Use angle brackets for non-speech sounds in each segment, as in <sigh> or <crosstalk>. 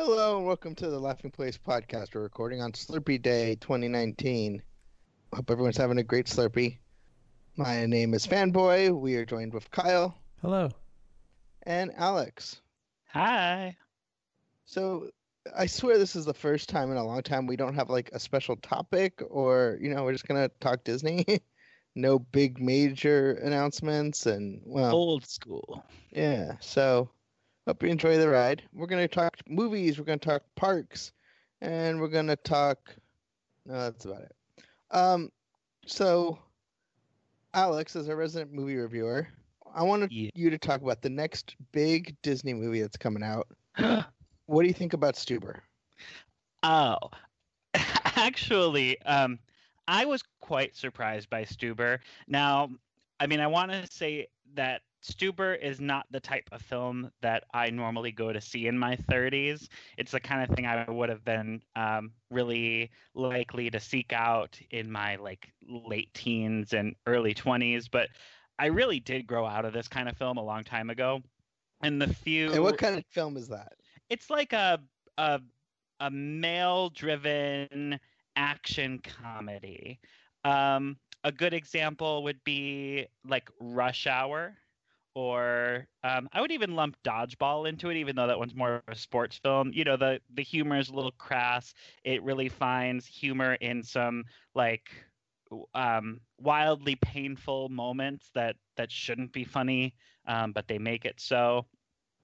Hello and welcome to the Laughing Place podcast. We're recording on Slurpee Day 2019. Hope everyone's having a great Slurpee. My name is Fanboy. We are joined with Kyle Hello. and Alex. Hi. So I swear this is the first time in a long time we don't have like a special topic or, you know, we're just going to talk Disney. <laughs> no big major announcements and, well, Old school. Yeah. So hope you enjoy the ride. We're gonna talk movies. We're gonna talk parks, and we're gonna talk. No, that's about it. Um, so Alex, as a resident movie reviewer, I wanted Yeah. you to talk about the next big Disney movie that's coming out. <gasps> What do you think about Stuber? oh, <laughs> actually, um, I was quite surprised by Stuber. Now, I mean, I want to say that Stuber is not the type of film that I normally go to see in my 30s. It's the kind of thing I would have been um, really likely to seek out in my like late teens and early 20s. But I really did grow out of this kind of film a long time ago. And the few And what kind of film is that? it's like a a a male driven action comedy. Um, a good example would be like Rush Hour, or um, I would even lump Dodgeball into it, even though that one's more of a sports film. You know, the the humor is a little crass. It really finds humor in some like um, wildly painful moments that that shouldn't be funny, um, but they make it so.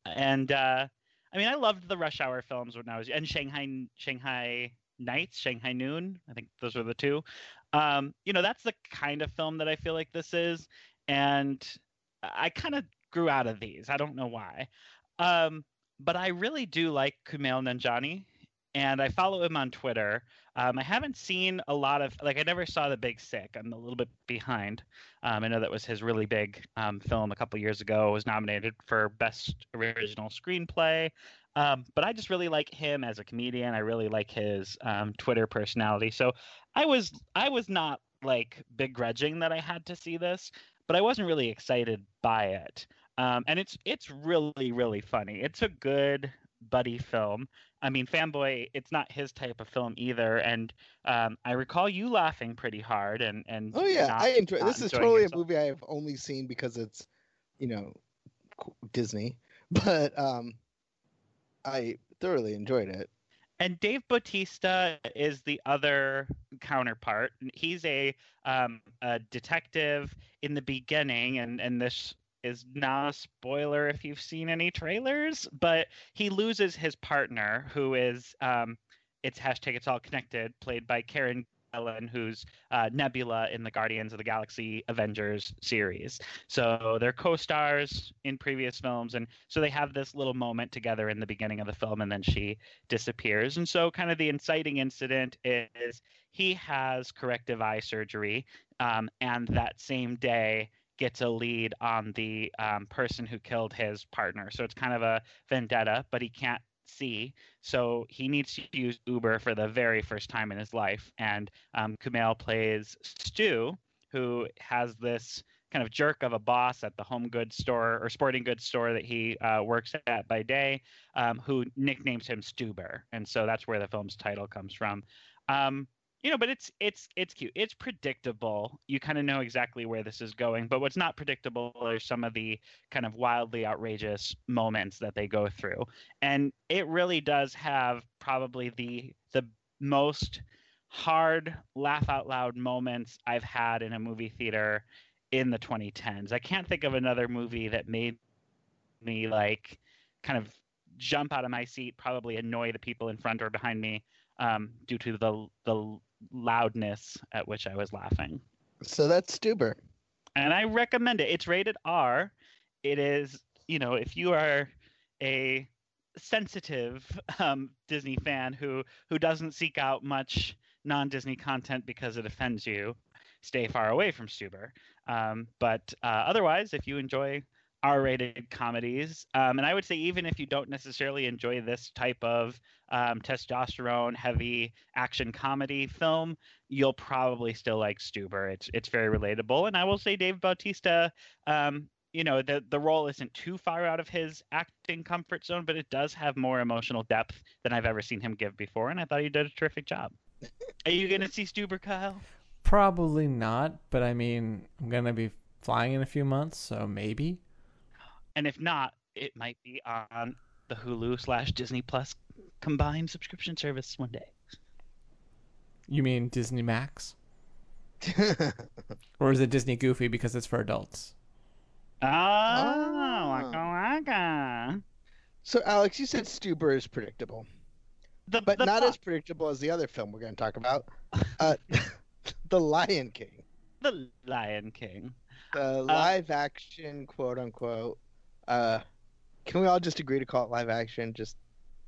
And uh, I mean, I loved the Rush Hour films when I was and Shanghai Shanghai Nights, Shanghai Noon. I think those were the two. Um, you know, that's the kind of film that I feel like this is, and I kind of grew out of these. I don't know why, um, but I really do like Kumail Nanjiani, and I follow him on Twitter. Um, I haven't seen a lot of like I never saw The Big Sick. I'm a little bit behind. Um, I know that was his really big um, film a couple years ago. It Was nominated for Best Original Screenplay. Um, but I just really like him as a comedian. I really like his um, Twitter personality. So I was I was not like begrudging that I had to see this, but I wasn't really excited by it. Um, and it's it's really really funny. It's a good buddy film. I mean, Fanboy, it's not his type of film either. And um, I recall you laughing pretty hard and and Oh yeah, not- I enjoy. This is totally yourself. a movie I have only seen because it's, you know, Disney. <laughs> But um, I thoroughly enjoyed it. And Dave Bautista is the other counterpart. He's a, um, a detective in the beginning, and, and this is not a spoiler if you've seen any trailers, but he loses his partner, who is, um, it's hashtag it's all connected, played by Karen Gillan, who's uh, Nebula in the Guardians of the Galaxy Avengers series. So they're co-stars in previous films, and so they have this little moment together in the beginning of the film, and then she disappears. And so, kind of the inciting incident is he has corrective eye surgery, um, and that same day gets a lead on the um, person who killed his partner. So it's kind of a vendetta, but he can't see. So he needs to use Uber for the very first time in his life. And um, Kumail plays Stu, who has this kind of jerk of a boss at the home goods store or sporting goods store that he uh, works at by day, um, who nicknames him Stuber, and so that's where the film's title comes from. Um, you know, but it's it's it's cute. It's predictable. You kind of know exactly where this is going. But what's not predictable are some of the kind of wildly outrageous moments that they go through, and it really does have probably the the most hard laugh out loud moments I've had in a movie theater in the 2010s. I can't think of another movie that made me like kind of jump out of my seat, probably annoy the people in front or behind me um, due to the the loudness at which I was laughing. So that's Stuber. And I recommend it. It's rated R. It is, you know, if you are a sensitive um, Disney fan who who doesn't seek out much non-Disney content because it offends you, stay far away from Stuber. Um, but uh, otherwise, if you enjoy R-rated comedies, um, and I would say even if you don't necessarily enjoy this type of um, testosterone-heavy action comedy film, you'll probably still like Stuber. It's it's very relatable, and I will say Dave Bautista um, you know the the role isn't too far out of his acting comfort zone, but it does have more emotional depth than I've ever seen him give before, and I thought he did a terrific job. Are you gonna see Stuber, Kyle? Probably not, but I mean, I'm gonna be flying in a few months, so maybe. And if not, it might be on the Hulu slash Disney Plus combined subscription service one day. You mean Disney Max? <laughs> or is it Disney Goofy because it's for adults? Oh, Ah. waka waka. so, Alex, you said Stuber is predictable, The, but the not plot- as predictable as the other film we're going to talk about, uh, <laughs> The Lion King, the Lion King. the live action, quote unquote. Uh, can we all just agree to call it live action? Just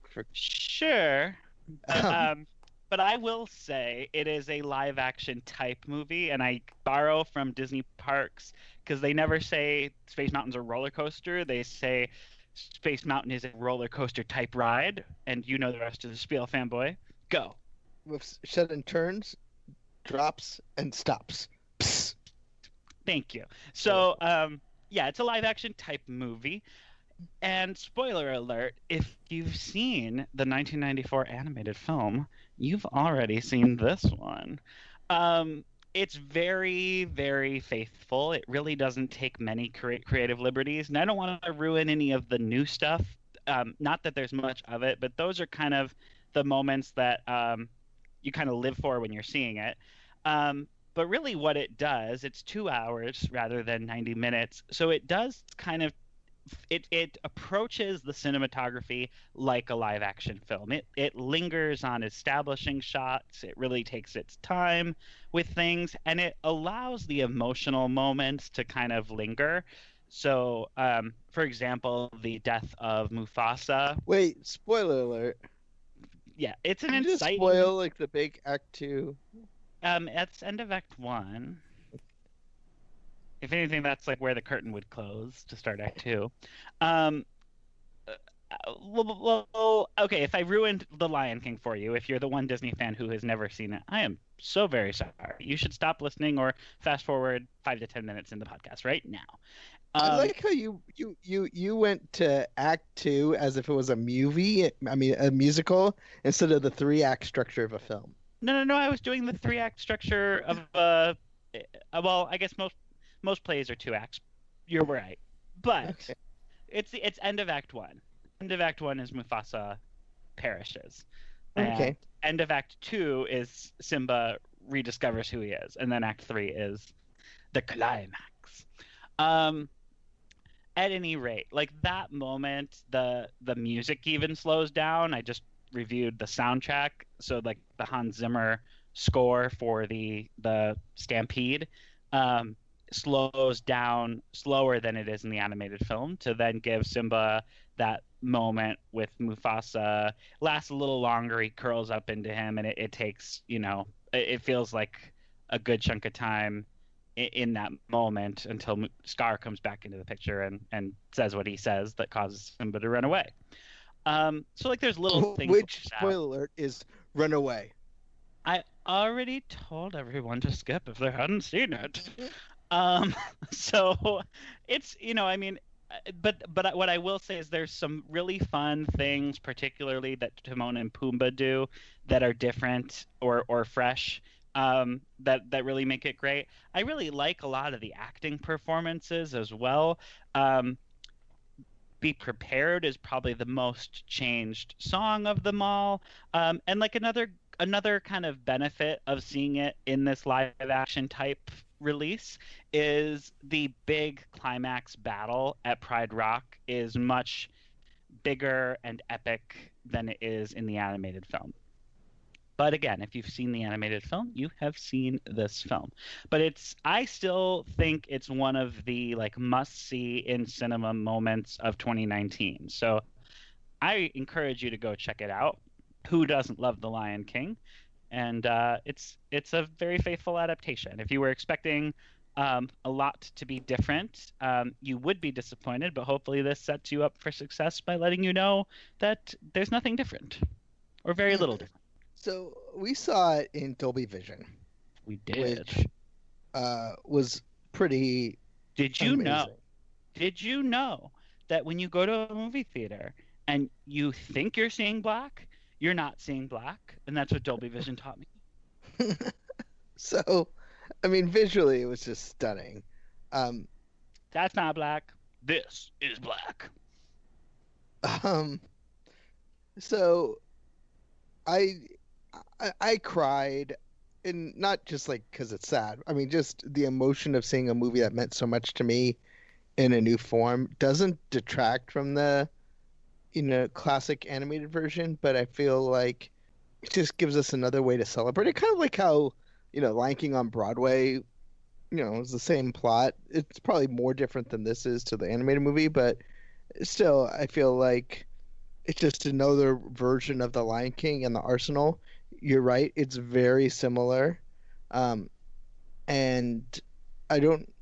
for Sure. <laughs> Um, but I will say it is a live action type movie, and I borrow from Disney parks because they never say Space Mountain's a roller coaster. They say Space Mountain is a roller coaster type ride, and you know the rest of the spiel, fanboy. Go. with sudden turns, drops, and stops. Psst. Thank you. So, um, yeah, it's a live action type movie. And spoiler alert, if you've seen the 1994 animated film, you've already seen this one. Um, it's very, very faithful. It really doesn't take many cre- creative liberties. And I don't want to ruin any of the new stuff. Um, not that there's much of it, but those are kind of the moments that um, you kind of live for when you're seeing it. Um, but really, what it does, it's two hours rather than 90 minutes. So it does kind of it it approaches the cinematography like a live action film. It it lingers on establishing shots. It really takes its time with things, and it allows the emotional moments to kind of linger. So, um, for example, the death of Mufasa. Wait, spoiler alert. Yeah, it's an Can you just inciting. spoil like the big Act Two? Um, that's end of Act One. If anything, that's like where the curtain would close to start Act Two. Um, uh, well, okay. If I ruined The Lion King for you, if you're the one Disney fan who has never seen it, I am so very sorry. You should stop listening or fast forward five to ten minutes in the podcast right now. I Um, like how you you you you went to Act Two as if it was a movie. I mean, a musical instead of the three act structure of a film. No, no, no. I was doing the three act structure of uh, uh, well, I guess most most plays are two acts. You're right, but Okay. it's the it's end of Act One. End of Act One is Mufasa perishes. And Okay. End of Act Two is Simba rediscovers who he is, and then Act Three is the climax. Um, at any rate, like that moment, the the music even slows down. I just reviewed the soundtrack, so like the Hans Zimmer score for the the Stampede um, slows down slower than it is in the animated film to then give Simba that moment with Mufasa lasts a little longer. He curls up into him, and it, it takes you know it, it feels like a good chunk of time in, in that moment until Scar comes back into the picture and and says what he says that causes Simba to run away. Um, so like there's little things. Which spoiler alert is Runaway. I already told everyone to skip if they hadn't seen it. Um, <laughs> so it's you know I mean, uh, but but what I will say is there's some really fun things, particularly that Timon and Pumbaa do, that are different or or fresh. Um, that that really make it great. I really like a lot of the acting performances as well. Um, be prepared is probably the most changed song of them all. Um, and like another another kind of benefit of seeing it in this live action type release is the big climax battle at pride rock is much bigger and epic than it is in the animated film but again if you've seen the animated film you have seen this film. But it's i still think it's one of the like must see in cinema moments of 2019 so i encourage you to go check it out. Who doesn't love the lion king? And uh, it's it's a very faithful adaptation. If you were expecting um, a lot to be different um, you would be disappointed but hopefully this sets you up for success by letting you know that there's nothing different or very little different So we saw it in Dolby Vision, we did which uh, was pretty. Did you know. Did you know that when you go to a movie theater and you think you're seeing black, you're not seeing black, and that's what Dolby Vision <laughs> taught me. <laughs> so, I mean, visually, it was just stunning. Um, That's not black. This is black. <laughs> um, so, I, I, I cried, and not just like because it's sad. I mean, just the emotion of seeing a movie that meant so much to me in a new form doesn't detract from the, you know, classic animated version. But I feel like it just gives us another way to celebrate it. Kind of like how you know, Lion King on Broadway, you know, it's the same plot. It's probably more different than this is to the animated movie, but still, I feel like it's just another version of the Lion King and the Arsenal. You're right; it's very similar, um, and I don't.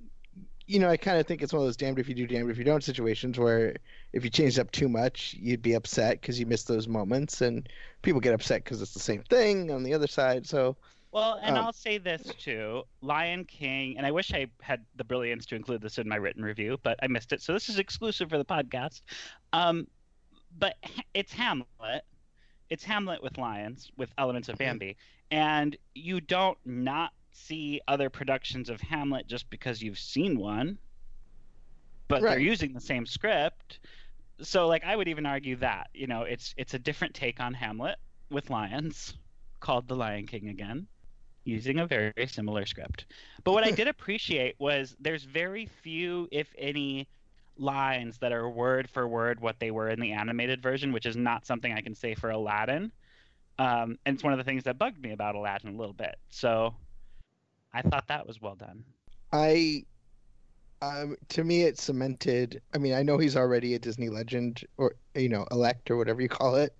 You know, I kind of think it's one of those damned if you do, damned if you don't situations where if you change up too much, you'd be upset because you miss those moments, and people get upset because it's the same thing on the other side. So, Well, and Um, I'll say this too Lion King, and I wish I had the brilliance to include this in my written review, but I missed it. So this is exclusive for the podcast. Um, but it's Hamlet. It's Hamlet with lions, with elements of. Bambi. And you don't not see other productions of Hamlet just because you've seen one, but they're using the same script. So, like, I would even argue that, you know, it's it's a different take on Hamlet with lions, called The Lion King again using a very similar script. But what I <laughs> did appreciate was there's very few, if any, lines that are word for word what they were in the animated version, which is not something I can say for Aladdin. Um, and it's one of the things that bugged me about Aladdin a little bit. So I thought that was well done. I, um, to me, it cemented. I mean, I know he's already a Disney legend, or you know, elect, or whatever you call it.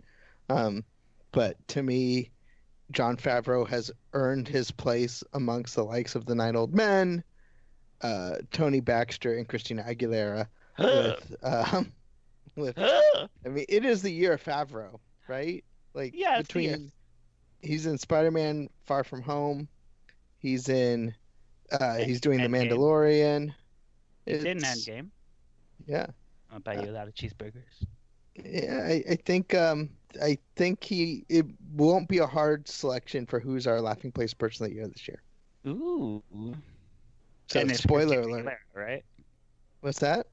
Um, but to me, Jon Favreau has earned his place amongst the likes of the Nine Old Men, uh, Tony Baxter, and Christina Aguilera. With, <laughs> um, <laughs> with, <laughs> I mean, it is the year of Favreau, right? Like Yeah, it's the between, he's in Spider-Man: Far From Home. He's in. Uh, he's doing the Endgame. Mandalorian. it's in It's- Endgame. Yeah, I'll buy you a lot of cheeseburgers. yeah. I, I think um, I think he it won't be a hard selection for who's our laughing place person of the year this year. Ooh. So spoiler alert. Right? What's that?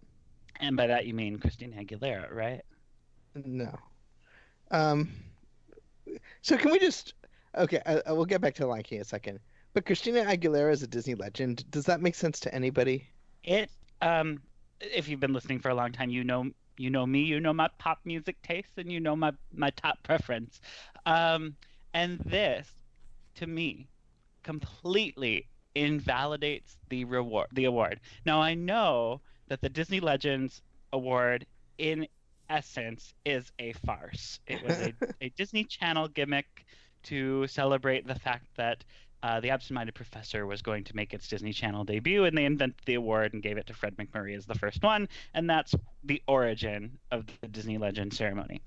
And by that you mean Christina Aguilera, right? No. Um. So can we just? Okay, I, I will get back to Lion King in a second. But Christina Aguilera is a Disney legend. Does that make sense to anybody? It um if you've been listening for a long time, you know you know me, you know my pop music taste and you know my my top preference. Um and this to me completely invalidates the reward the award. Now I know that the Disney Legends award in essence is a farce. It was a, <laughs> a Disney Channel gimmick to celebrate the fact that uh, the absent-minded professor was going to make its Disney Channel debut, and they invented the award and gave it to Fred MacMurray as the first one, and that's the origin of the Disney Legend ceremony.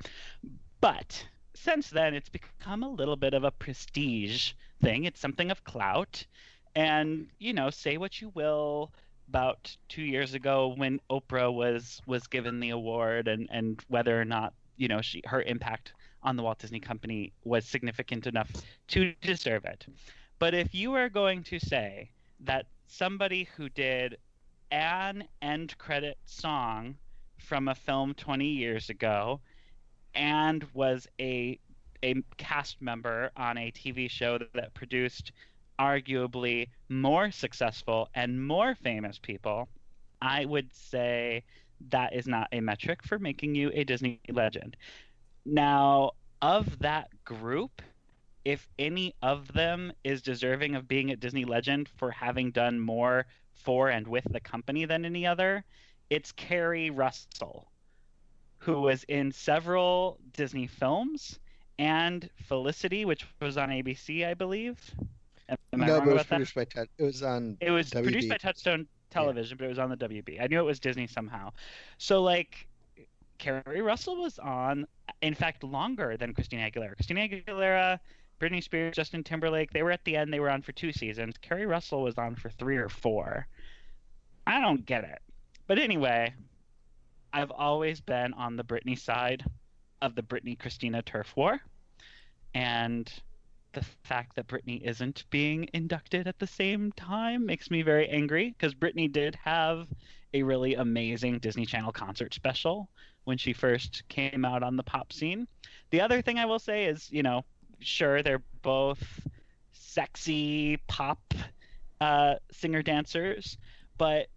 But since then, it's become a little bit of a prestige thing. It's something of clout, and you know, say what you will about two years ago when Oprah was was given the award, and and whether or not you know she her impact on the Walt Disney Company was significant enough to deserve it. But if you are going to say that somebody who did an end credit song from a film 20 years ago and was a a cast member on a TV show that, that produced arguably more successful and more famous people, I would say that is not a metric for making you a Disney legend. Now, of that group, if any of them is deserving of being a Disney legend for having done more for and with the company than any other, it's Keri Russell, who was in several Disney films and Felicity, which was on ABC, I believe. Am, no, it was about that? produced by Ted. It was on. It was produced by Touchstone Television, but it was on the WB. I knew it was Disney somehow. So like Keri Russell was on in fact longer than Christina Aguilera. Christina Aguilera, Britney Spears, Justin Timberlake, they were at the end, they were on for two seasons. Keri Russell was on for 3 or 4. I don't get it. But anyway, I've always been on the Britney side of the Britney Christina turf war. And the fact that Britney isn't being inducted at the same time makes me very angry because Britney did have a really amazing Disney Channel concert special when she first came out on the pop scene. The other thing I will say is, you know, sure, they're both sexy pop uh, singer dancers, but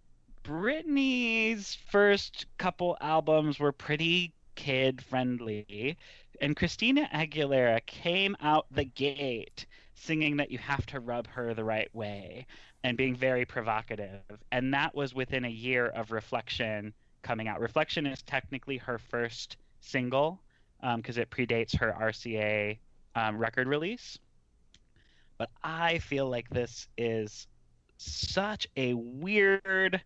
Britney's first couple albums were pretty kid friendly, and Christina Aguilera came out the gate singing that you have to rub her the right way and being very provocative. And that was within a year of Reflection coming out. Reflection is technically her first single because um, it predates her RCA um, record release. But I feel like this is such a weird,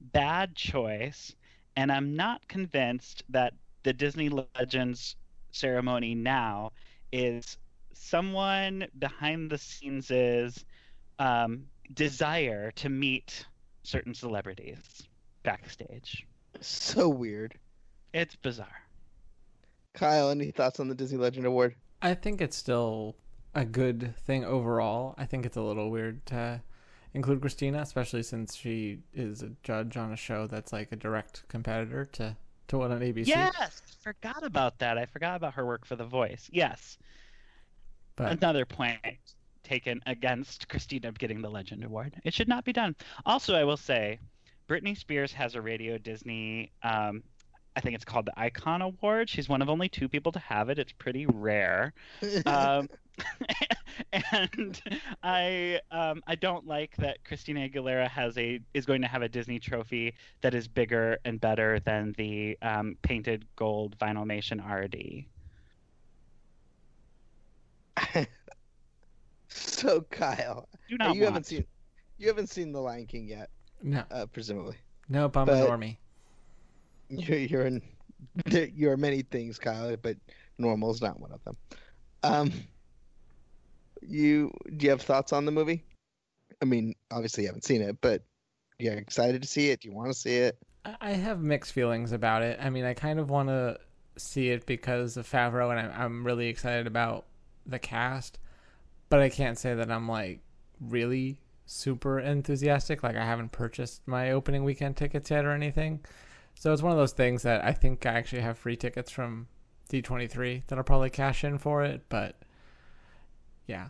bad choice. And I'm not convinced that the Disney Legends ceremony now is someone behind the scenes is um, desire to meet certain celebrities backstage. So weird. It's bizarre. Kyle, any thoughts on the Disney Legend Award? I think it's still a good thing overall. I think it's a little weird to include Christina, especially since she is a judge on a show that's like a direct competitor to to one on ABC. Yes, forgot about that. I forgot about her work for The Voice. Yes. But another point taken against Christina of getting the Legend Award. It should not be done. Also, I will say, Britney Spears has a Radio Disney. Um, I think it's called the Icon Award. She's one of only two people to have it. It's pretty rare. <laughs> Um, <laughs> and I um, I don't like that Christina Aguilera has a is going to have a Disney trophy that is bigger and better than the um, painted gold Vinylmation RD. <laughs> so Kyle, you want. haven't seen you haven't seen The Lion King yet? No, uh, presumably. Nope, I'm but normie. <laughs> You're, you're in you're many things, Kyle, but normal is not one of them. Um, you do you have thoughts on the movie? I mean, obviously you haven't seen it, but you're excited to see it. Do you want to see it? I have mixed feelings about it. I mean, I kind of want to see it because of Favreau, and I'm really excited about the cast, but I can't say that I'm like really super enthusiastic. Like I haven't purchased my opening weekend tickets yet or anything. So it's one of those things that I think I actually have free tickets from D23 that I'll probably cash in for it, but yeah.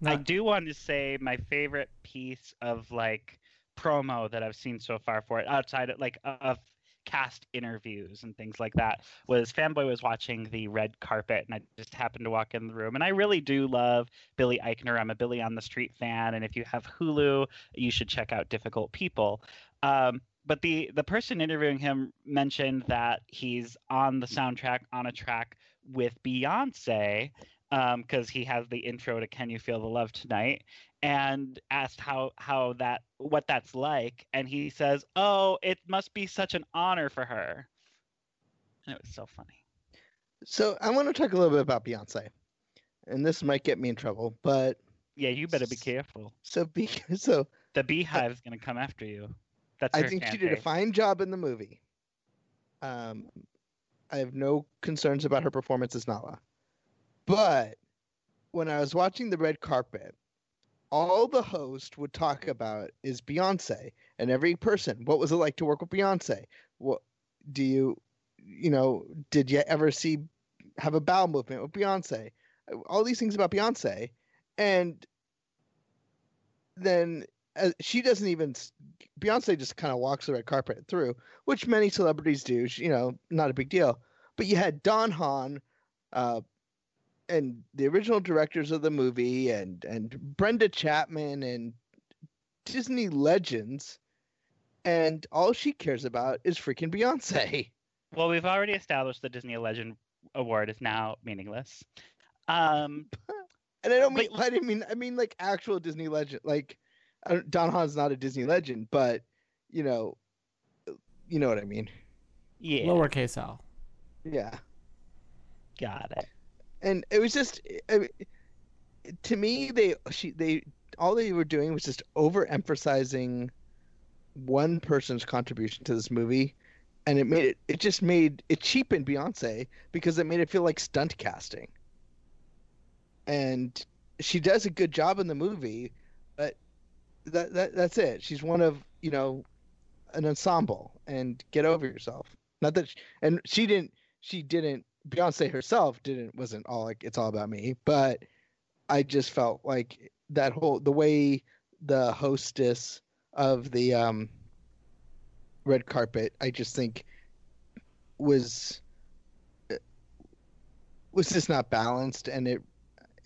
Not... I do want to say my favorite piece of like promo that I've seen so far for it, outside of like of cast interviews and things like that, was Fanboy was watching the red carpet, and I just happened to walk in the room. And I really do love Billy Eichner. I'm a Billy on the Street fan, and if you have Hulu, you should check out Difficult People. Um, but the the person interviewing him mentioned that he's on the soundtrack on a track with Beyonce because um, he has the intro to "Can You Feel the Love Tonight," and asked how how that what that's like, and he says, "Oh, it must be such an honor for her." And it was so funny. So I want to talk a little bit about Beyonce, and this might get me in trouble, but yeah, you better be careful. So be <laughs> so the Beyhive's uh, gonna come after you. That's I think she did a fine job in the movie. Um, I have no concerns about her performance as Nala. But when I was watching the red carpet, all the host would talk about is Beyonce and every person. What was it like to work with Beyonce? What do you, you know, did you ever see have a bowel movement with Beyonce? All these things about Beyonce, and then uh, she doesn't even. Beyonce just kind of walks the red carpet through, which many celebrities do. She, you know, not a big deal. But you had Don Hahn, uh, and the original directors of the movie and and Brenda Chapman and Disney legends and all she cares about is freaking Beyonce. Well, we've already established the Disney Legend Award is now meaningless. Um, <laughs> and I don't mean but, I didn't mean I mean like actual Disney legend. Like Don Hahn's not a Disney legend, but you know, you know what I mean. Yeah. Lowercase l. Yeah. Got it and it was just I mean, to me they she they all they were doing was just overemphasizing one person's contribution to this movie, and it made it. It just made it cheapened Beyonce because it made it feel like stunt casting. And she does a good job in the movie, but that, that that's it. She's one of you know an ensemble, and get over yourself. Not that, she, and she didn't. She didn't. Beyonce herself didn't. Wasn't all like it's all about me, but I just felt like that whole the way the hostess of the um red carpet i just think was was just not balanced and it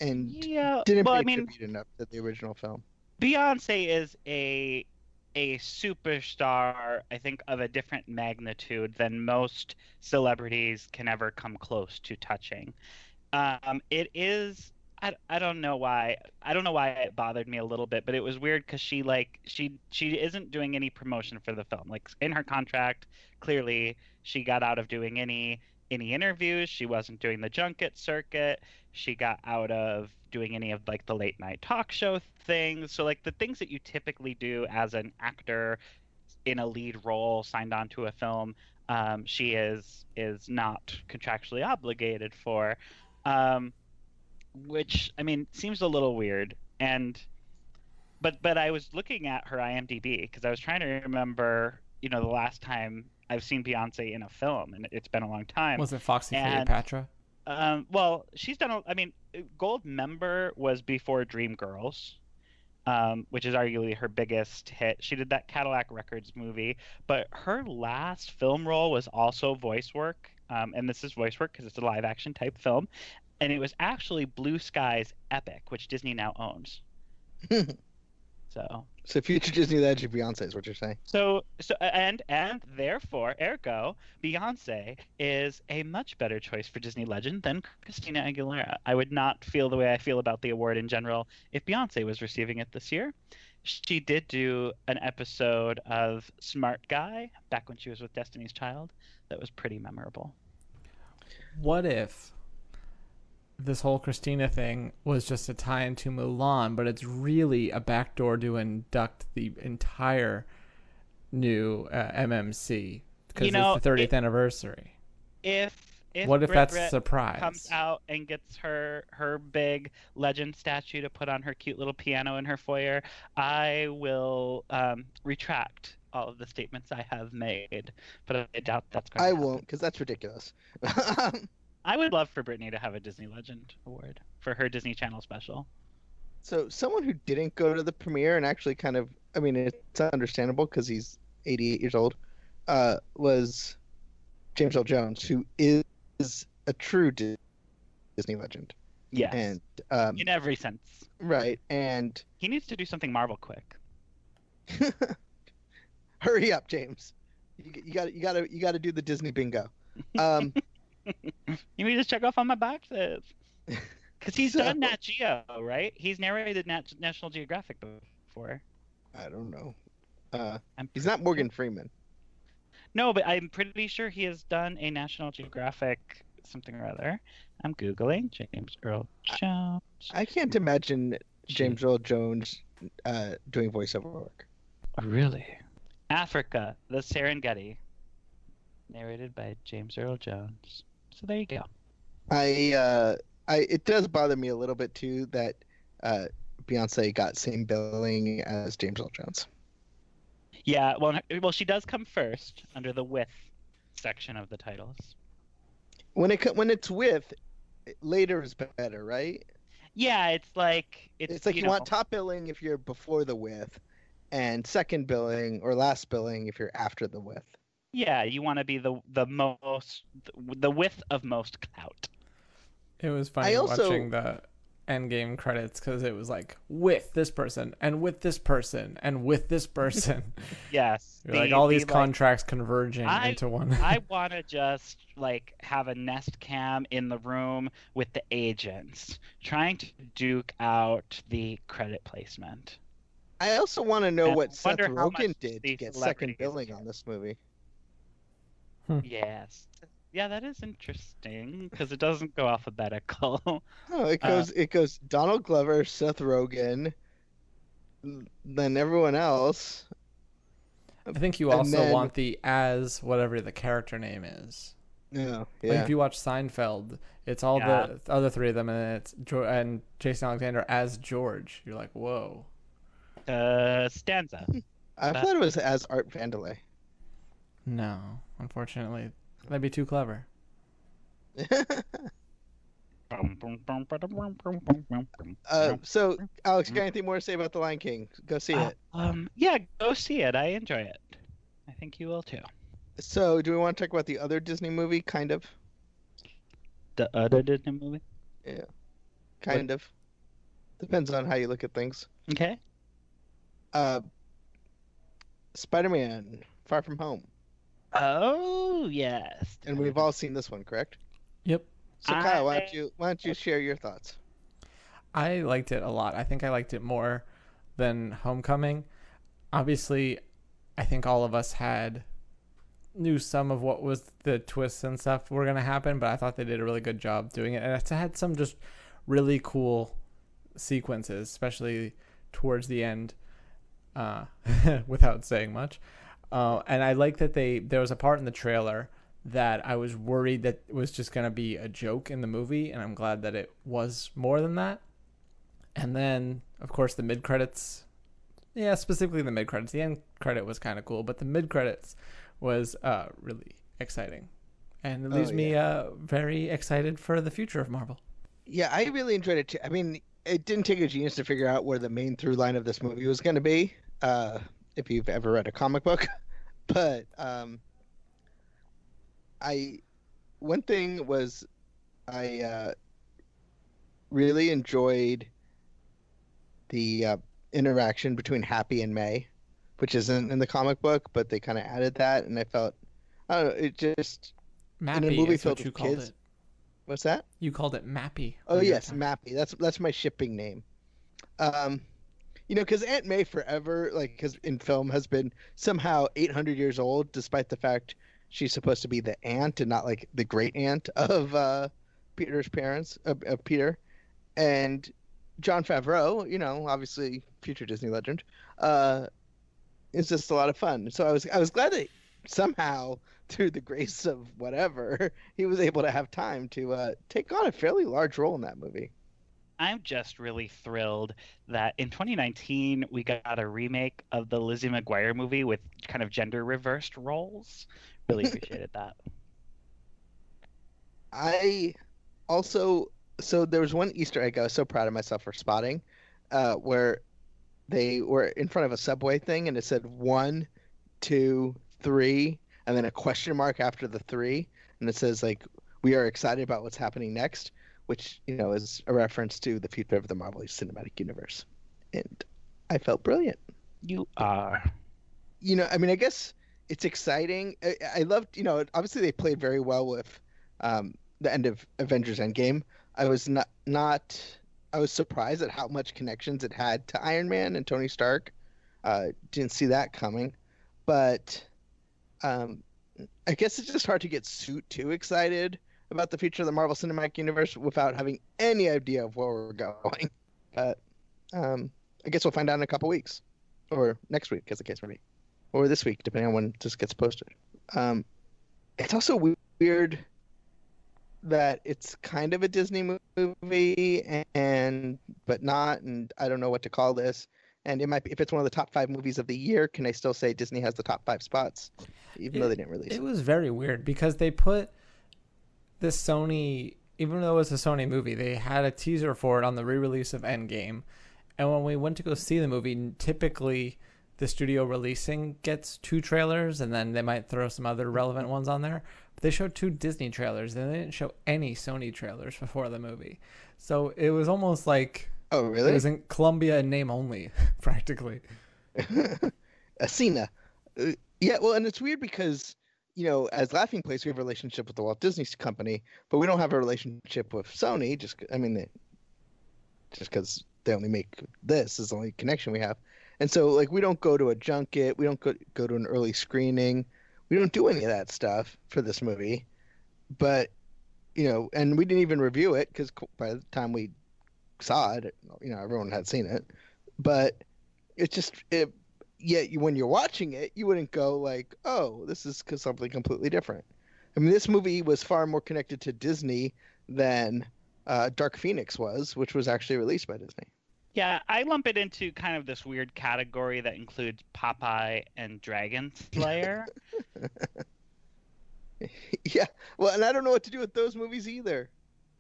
and Yeah. didn't well, I mean, enough to the original film Beyonce is a a superstar, I think, of a different magnitude than most celebrities can ever come close to touching. Um, it is. I, I don't know why. I don't know why it bothered me a little bit, but it was weird because she like she she isn't doing any promotion for the film. Like in her contract, clearly she got out of doing any any interviews. She wasn't doing the junket circuit. She got out of doing any of like the late night talk show things. So like the things that you typically do as an actor in a lead role signed on to a film, um, she is is not contractually obligated for. Um, which I mean seems a little weird. And but but I was looking at her IMDb because I was trying to remember, you know, the last time I've seen Beyonce in a film, and it's been a long time. Was it Foxy And- Cleopatra? Um, well, she's done. A, I mean, Goldmember was before Dreamgirls, um, which is arguably her biggest hit. She did that Cadillac Records movie, but her last film role was also voice work. Um, and this is voice work because it's a live action type film, and it was actually Blue Sky's Epic, which Disney now owns. <laughs> so so future disney legend beyonce is what you're saying so so and and therefore ergo Beyonce is a much better choice for Disney legend than Christina Aguilera. I would not feel the way I feel about the award in general if Beyonce was receiving it this year. She did do an episode of Smart Guy back when she was with Destiny's Child that was pretty memorable. What if this whole Christina thing was just a tie into Mulan, but it's really a backdoor to induct the entire new uh, MMC because You know, it's the 30th it- anniversary. If if what if Brit that's a surprise? comes out and gets her her big legend statue to put on her cute little piano in her foyer, I will um, retract all of the statements I have made. But I doubt that's going to i happen. won't because that's ridiculous <laughs> I would love for Britney to have a Disney Legend Award for her Disney Channel special. so someone who didn't go to the premiere and actually kind of i mean it's understandable because he's 88 years old uh was james earl jones who is a true disney legend Yes, and um in every sense. right and He needs to do something Marvel quick. <laughs> hurry up james you, you got to you got to you got to do the disney bingo um <laughs> <laughs> You need to check off on my boxes. <laughs> Because he's So- done Nat Geo, right? He's narrated Nat- National Geographic before. i don't know uh he's not morgan freeman No, but I'm pretty sure he has done a National Geographic something or other. I'm googling James Earl Jones. i can't imagine james earl jones uh doing voiceover work really? Africa, the Serengeti, narrated by James Earl Jones. So there you go. I uh I it does bother me a little bit too that uh Beyonce got same billing as James Earl Jones. Yeah, well, well, she does come first under the with section of the titles. When it when it's with later is better, right? Yeah, it's like it's, It's, like you, know, want top billing if you're before the with and second billing or last billing if you're after the with. Yeah, you want to be the the most the width of most clout. It was funny also- watching the end game credits because it was like with this person and with this person and with this person. <laughs> Yes, You're <laughs> like all the, these like, contracts converging I- into one. <laughs> I want to just like have a nest cam in the room with the agents trying to duke out the credit placement. I also want to know And what I Seth Rogen did to get second billing on this movie. Yes. Yeah, that is interesting because it doesn't go alphabetical. <laughs> Oh, it Uh, goes it goes Donald Glover, Seth Rogen, then everyone else. I think you also then- want the as whatever the character name is. No, Like if you watch Seinfeld, it's all Yeah. the other three of them, and it's Jo- and Jason Alexander as George. You're like, whoa. Uh, stanza. <laughs> I that- thought it was as Art Vandelay. No, unfortunately, that'd be too clever. <laughs> uh, so, Alex, you got anything more to say about The Lion King? Go see Uh, it. um, yeah, go see it. I enjoy it. I think you will too. So, do we want to talk about the other Disney movie? Kind of, The other Disney movie. Yeah. Kind of. Depends on how you look at things. Okay. Uh, Spider-Man: Far From Home, Oh yes. and we've all seen this one, correct? Yep. So, Kyle, why don't you why don't you share your thoughts? I liked it a lot. I think I liked it more than Homecoming. Obviously, I think all of us had knew some of what was the twists and stuff were going to happen, but I thought they did a really good job doing it. And it had some just really cool sequences, especially towards the end, uh, <laughs> without saying much. Uh, and I like that they there was a part in the trailer that I was worried that was just going to be a joke in the movie, and I'm glad that it was more than that. And then, of course, the mid credits. Yeah, specifically the mid credits. The end credit was kind of cool, but the mid credits was uh, really exciting, and it Oh, leaves me uh, very excited for the future of Marvel. Yeah, I really enjoyed it too. I mean, it didn't take a genius to figure out where the main through line of this movie was going to be. Uh, if you've ever read a comic book, <laughs> but um, I one thing was I uh, really enjoyed the uh, interaction between Happy and May, which isn't in the comic book, but they kind of added that, and I felt I don't know, it just Mappy movie is filled what you with called kids. it. what's that? You called it Mappy. Oh when you were yes. Mappy. That's that's my shipping name. Um, you know, because Aunt May forever, like, because in film has been somehow 800 years old, despite the fact she's supposed to be the aunt and not like the great aunt of uh, Peter's parents, of, of Peter, and Jon Favreau. You know, obviously future Disney legend. Uh, is just a lot of fun. So I was I was glad that somehow through the grace of whatever <laughs> he was able to have time to uh, take on a fairly large role in that movie. I'm just really thrilled that in 2019 we got a remake of the Lizzie McGuire movie with kind of gender reversed roles. Really <laughs> appreciated that. I also so there was one Easter egg I was so proud of myself for spotting, uh, where they were in front of a subway thing and it said one, two, three, and then a question mark after the three, and it says like we are excited about what's happening next, which you know is a reference to the future of the Marvel Cinematic Universe, and I felt brilliant. You are. you know, I mean, I guess it's exciting. I, I loved, you know, obviously they played very well with um, the end of Avengers Endgame. I was not not I was surprised at how much connections it had to Iron Man and Tony Stark. Uh, didn't see that coming, but um, I guess it's just hard to get suit too excited about the future of the Marvel Cinematic Universe without having any idea of where we're going. But um, I guess we'll find out in a couple weeks, or next week, as the case may be, or this week, depending on when this gets posted. Um, it's also weird that it's kind of a Disney movie and but not, and I don't know what to call this. And it might be if it's one of the top five movies of the year. Can I still say Disney has the top five spots, even though they didn't release It it? was very weird because they put this Sony, even though it was a Sony movie, they had a teaser for it on the re-release of Endgame, and when we went to go see the movie, typically the studio releasing gets two trailers, and then they might throw some other relevant ones on there. But they showed two Disney trailers, and they didn't show any Sony trailers before the movie, so it was almost like Oh, really? it was in Columbia in name only, <laughs> practically. <laughs> Asina. Uh, yeah, well, and it's weird because you know, as Laughing Place, we have a relationship with the Walt Disney Company, but we don't have a relationship with Sony. Just, I mean, they, just because they only make this is the only connection we have, and so like we don't go to a junket, we don't go go to an early screening, we don't do any of that stuff for this movie, but you know, and we didn't even review it because by the time we saw it, you know, everyone had seen it, but it's just it yet you, when you're watching it, you wouldn't go like, "Oh, this is something completely different." I mean, this movie was far more connected to Disney than uh, Dark Phoenix was, which was actually released by Disney. Yeah, I lump it into kind of this weird category that includes Popeye and Dragon Slayer. <laughs> yeah, well, and I don't know what to do with those movies either.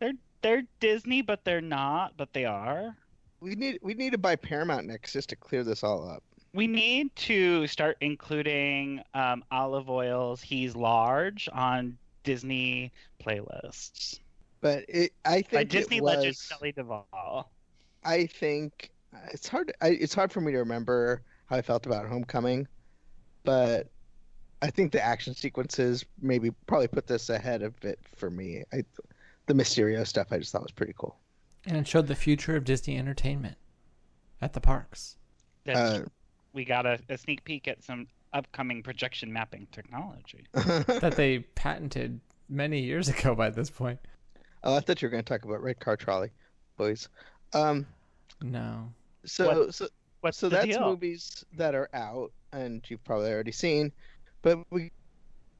they're they're Disney, but they're not, but they are. We need we need to buy Paramount next just to clear this all up. We need to start including um, Olive Oyl's "He's Large" on Disney playlists But it, I think by it Disney legend was- Shelley Duvall. I think it's hard. I, it's hard for me to remember how I felt about Homecoming, but I think the action sequences maybe probably put this ahead of it for me. I, the Mysterio stuff I just thought was pretty cool. And it showed the future of Disney entertainment at the parks. That's, Uh, we got a, a sneak peek at some upcoming projection mapping technology. <laughs> that they patented many years ago by this point. oh, I thought you were going to talk about Red Car Trolley, boys. Um, No. so so What's so that's deal? movies that are out and you've probably already seen, but we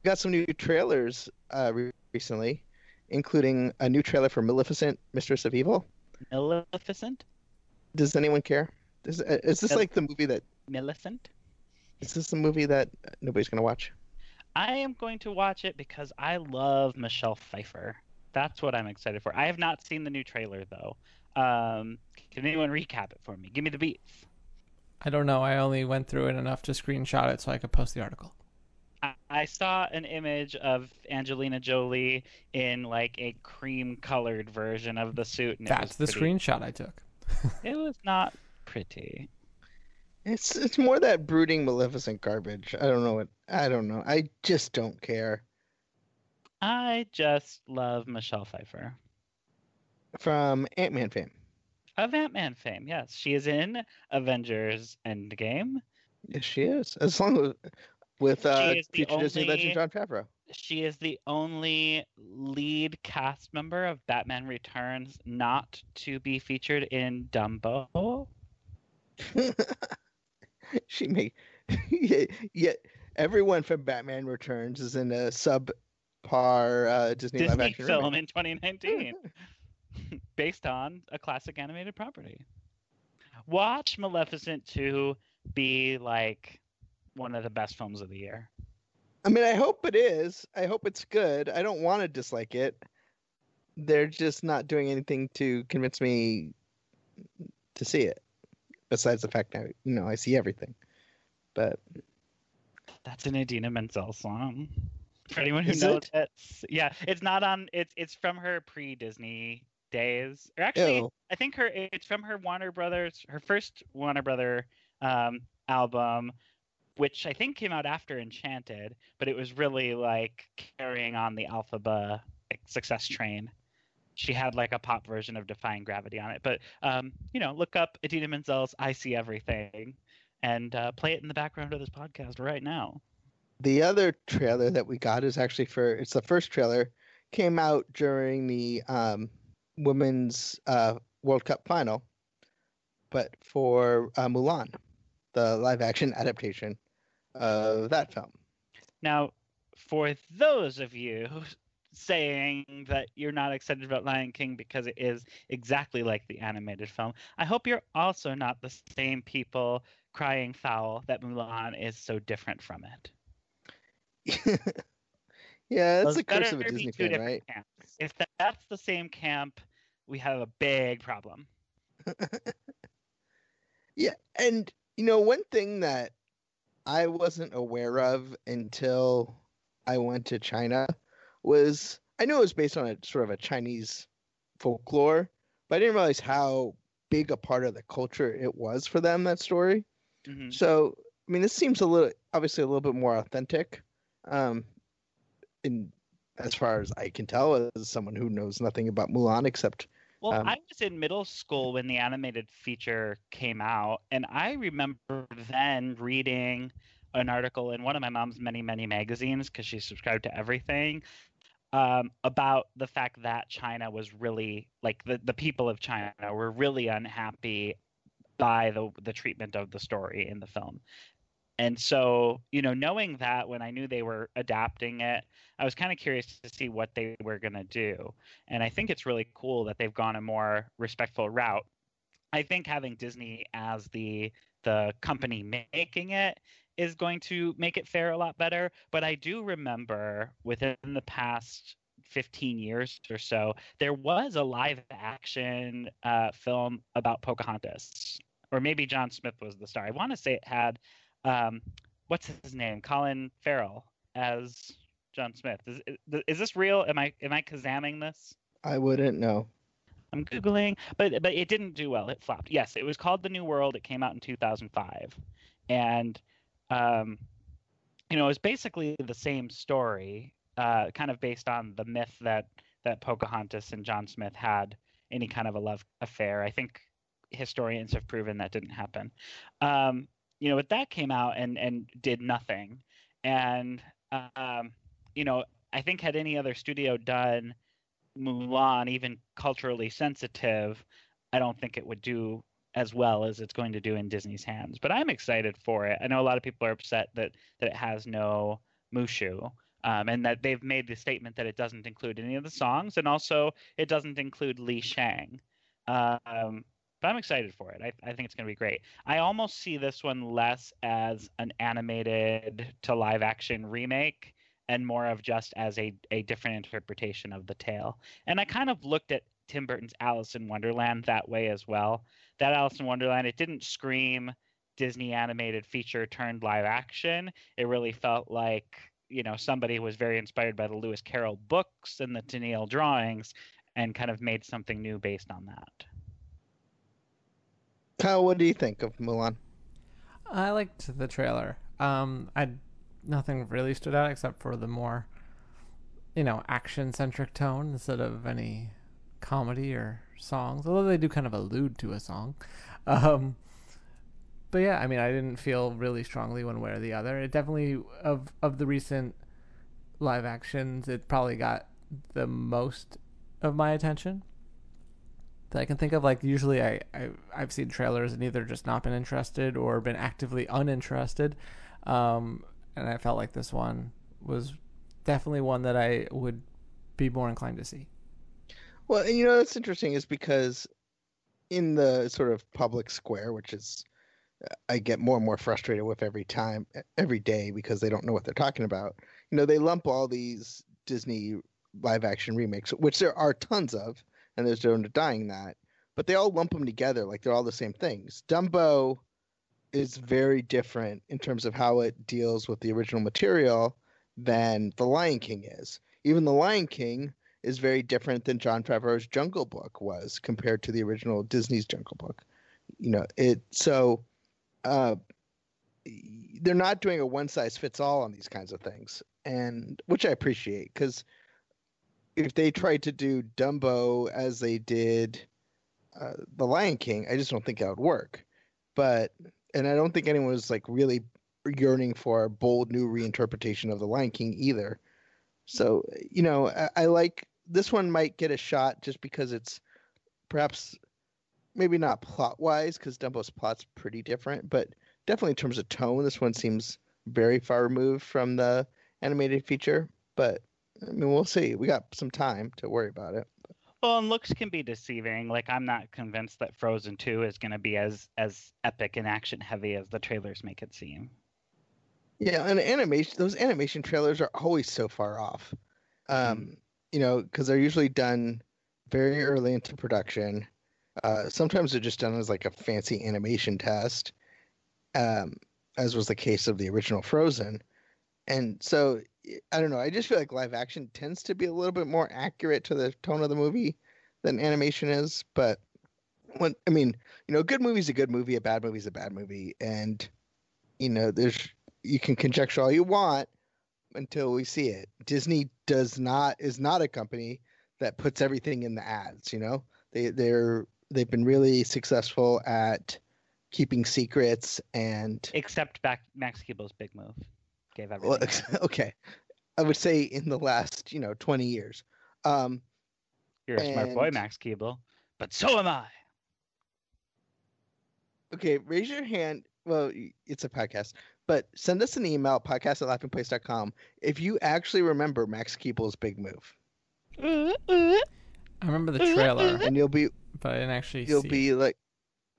got some new trailers uh, re- recently, including a new trailer for Maleficent, Mistress of Evil. Maleficent? Does anyone care? Is, is this like the movie that Millicent? is this the movie that nobody's gonna watch? I am going to watch it because I love Michelle Pfeiffer. That's what I'm excited for. I have not seen the new trailer though. Um, can anyone recap it for me? Give me the beats. I don't know. I only went through it enough to screenshot it so I could post the article. I, I saw an image of Angelina Jolie in like a cream-colored version of the suit, and That's the pretty, screenshot I took. It was not pretty. It's it's more that brooding Maleficent garbage. I don't know what I don't know. I just don't care. I just love Michelle Pfeiffer. From Ant Man fame. Of Ant-Man fame, yes. She is in Avengers Endgame. Yes, she is. As long as with uh, is the future Disney legend Jon Favreau. She is the only lead cast member of Batman Returns not to be featured in Dumbo. <laughs> <laughs> she may <laughs> yet, everyone from Batman Returns is in a subpar uh, Disney, live action film remake. in 2019 <laughs> based on a classic animated property. Watch Maleficent 2 be like one of the best films of the year. I mean, I hope it is. I hope it's good. I don't want to dislike it. They're just not doing anything to convince me to see it. Besides the fact that you know I see everything. But That's an Idina Menzel song. For anyone who Is knows it? it, yeah, it's not on. It's it's from her pre-Disney days. Or actually, ew, I think her it's from her Warner Brothers, her first Warner Brother um, album, which I think came out after Enchanted, but it was really like carrying on the Elphaba success train. She had like a pop version of Defying Gravity on it, but um, you know, look up Idina Menzel's "I See Everything" and uh, play it in the background of this podcast right now. the other trailer that we got is actually for it's the first trailer came out during the um, women's uh, World Cup final, but for uh, Mulan, the live action adaptation of that film. Now, for those of you saying that you're not excited about Lion King because it is exactly like the animated film, I hope you're also not the same people crying foul that Mulan is so different from it. <laughs> yeah, that's the curse of a Disney fan, right? camps. If tha- that's the same camp, we have a big problem. <laughs> Yeah, and you know one thing that I wasn't aware of until I went to China was I knew it was based on a sort of a Chinese folklore, but I didn't realize how big a part of the culture it was for them that story. Mhm. So I mean, this seems a little obviously a little bit more authentic, um, in as far as I can tell, as someone who knows nothing about Mulan except Well, Um, I was in middle school when the animated feature came out, and I remember then reading an article in one of my mom's many, many magazines because she subscribed to everything um, about the fact that China was really like the, the people of China were really unhappy by the the treatment of the story in the film. and so, you know, knowing that when I knew they were adapting it, I was kind of curious to see what they were going to do. And I think it's really cool that they've gone a more respectful route. I think having Disney as the the company making it is going to make it fare a lot better, but I do remember within the past 15 years or so, there was a live action uh, film about Pocahontas, or maybe John Smith was the star. I want to say it had um, what's his name? Colin Farrell as John Smith. Is, is this real? Am I am I kazamming this? I wouldn't know. I'm googling, but but it didn't do well. It flopped. Yes, it was called The New World. It came out in 2005, and um, you know, it was basically the same story, uh, kind of based on the myth that that Pocahontas and John Smith had any kind of a love affair. I think historians have proven that didn't happen. Um, you know, but that came out and and did nothing, and um, you know, I think had any other studio done Mulan even culturally sensitive, I don't think it would do as well as it's going to do in Disney's hands. But I'm excited for it. I know a lot of people are upset that that it has no Mushu. Um, and that they've made the statement that it doesn't include any of the songs, and also it doesn't include Li Shang. Um, but I'm excited for it. I, I think it's going to be great. I almost see this one less as an animated to live action remake and more of just as a, a different interpretation of the tale. And I kind of looked at Tim Burton's Alice in Wonderland that way as well. That Alice in Wonderland, it didn't scream Disney animated feature turned live action. It really felt like, you know, somebody was very inspired by the Lewis Carroll books and the Tenniel drawings and kind of made something new based on that. Kyle, what do you think of Mulan? I liked the trailer. Um, I nothing really stood out except for the more, you know, action centric tone instead of any comedy or songs. Although they do kind of allude to a song. Um, but yeah, I mean, I didn't feel really strongly one way or the other. It definitely of of the recent live actions, it probably got the most of my attention that I can think of. Like usually, I, I I've seen trailers and either just not been interested or been actively uninterested, um, and I felt like this one was definitely one that I would be more inclined to see. Well, you know that's interesting is because in the sort of public square, which is uh, I get more and more frustrated with every time, every day because they don't know what they're talking about. You know, they lump all these Disney live action remakes, which there are tons of, and there's no denying that. But they all lump them together like they're all the same things. Dumbo is very different in terms of how it deals with the original material than The Lion King is. Even The Lion King is very different than Jon Favreau's Jungle Book was compared to the original Disney's Jungle Book. You know, it so uh, they're not doing a one size fits all on these kinds of things, and which I appreciate because if they tried to do Dumbo as they did uh, The Lion King, I just don't think that would work. But and I don't think anyone was like really yearning for a bold new reinterpretation of The Lion King either. So you know, I, I like this one might get a shot just because it's perhaps maybe not plot wise because Dumbo's plot's pretty different, but definitely in terms of tone, this one seems very far removed from the animated feature. But I mean, we'll see. We got some time to worry about it. Well, and looks can be deceiving. Like I'm not convinced that Frozen 2 is going to be as as epic and action heavy as the trailers make it seem. Yeah, and animation those animation trailers are always so far off. Um, mm. You know, cuz they're usually done very early into production. Uh, sometimes they're just done as like a fancy animation test. Um, as was the case of the original Frozen. And so I don't know. I just feel like live action tends to be a little bit more accurate to the tone of the movie than animation is. But when I mean, you know, a good movie's a good movie, a bad movie's a bad movie, and you know, there's you can conjecture all you want until we see it. Disney does not is not a company that puts everything in the ads. You know, they they're they've been really successful at keeping secrets and except back Max Keeble's big move gave everything. Well, <laughs> okay, I would say in the last you know twenty years. Um, You're a and... smart boy, Max Keeble, but so am I. Okay, raise your hand. Well, it's a podcast. But send us an email, podcast at laughingplace.com, if you actually remember Max Keeble's big move. I remember the trailer, And you'll be but I didn't actually you'll see. be like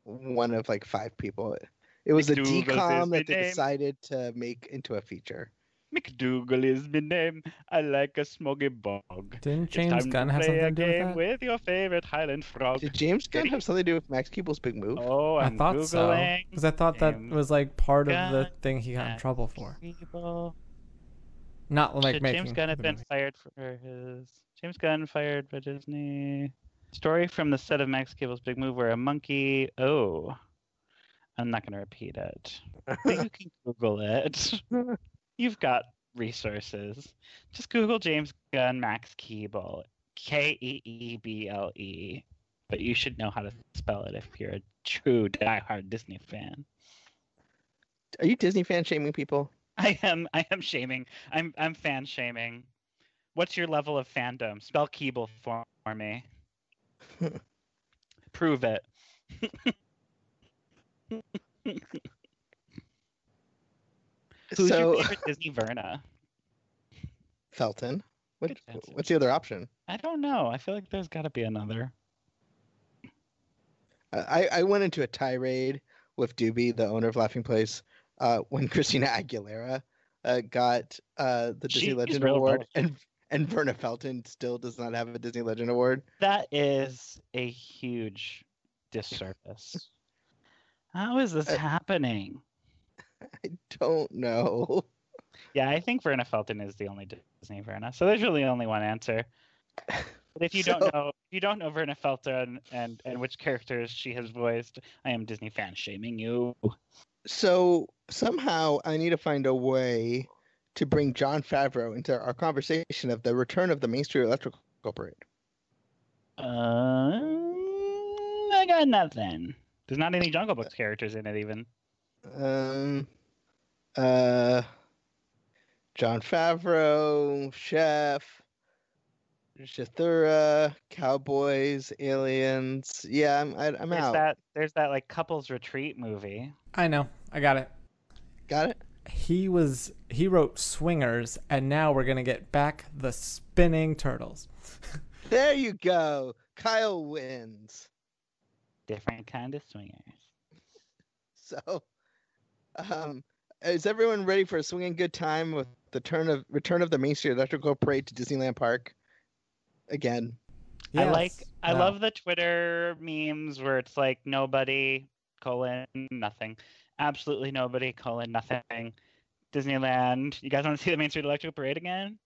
one of like five people. It was a McDougal's decom that they name. decided to make into a feature. McDougal is my name. I like a smoky bog. Didn't It's James time Gunn to have play something a to do with game that? with your favorite Highland frog. Did James Gunn have something to do with Max Keeble's big move? Oh, I I'm thought so. Because I thought that James was like part of the thing he got in trouble for. People. Not like Should making. James Gunn have been movie. fired for his James Gunn fired by Disney? Story from the set of Max Keeble's Big Move where a monkey. Oh, I'm not going to repeat it. But you can Google it. <laughs> You've got resources. Just Google James Gunn Max Keeble. K E E B L E. But you should know how to spell it if you're a true diehard Disney fan. Are you Disney fan shaming people? I am I am shaming. I'm I'm fan shaming. What's your level of fandom? Spell Keeble for, for me. <laughs> Prove it. <laughs> Who's so your favorite Disney Verna? Felton. What, what's the other option? I don't know. I feel like there's got to be another. Uh, I, I went into a tirade with Doobie, the owner of Laughing Place, uh, when <laughs> Christina Aguilera uh, got uh, the Disney Legend Award, and and Verna Felton still does not have a Disney Legend Award. That is a huge disservice. How is this Uh, happening? <laughs> I don't know. <laughs> Yeah, I think Verna Felton is the only Disney Verna. So there's really only one answer. But if you So- don't know, if you don't know Verna Felton and and which characters she has voiced, I am Disney fan shaming you. So somehow I need to find a way to bring Jon Favreau into our conversation of the return of the Main Street Electrical Parade. Uh, I got nothing. There's not any Jungle Books characters in it even. Um, uh, Jon Favreau, Chef, Zathura, Cowboys, Aliens. Yeah, I'm I, I'm There's out. that there's that like couples retreat movie. I know. I got it. Got it. He was. He wrote Swingers, and now we're gonna get back the spinning turtles. <laughs> There you go. Kyle wins. Different kind of swingers. <laughs> So, um, is everyone ready for a swinging good time with the turn of return of the Main Street Electrical Parade to Disneyland Park? Again, I like I No. love the Twitter memes where it's like nobody colon nothing. Absolutely nobody colon nothing. Disneyland. You guys want to see the Main Street Electrical Parade again?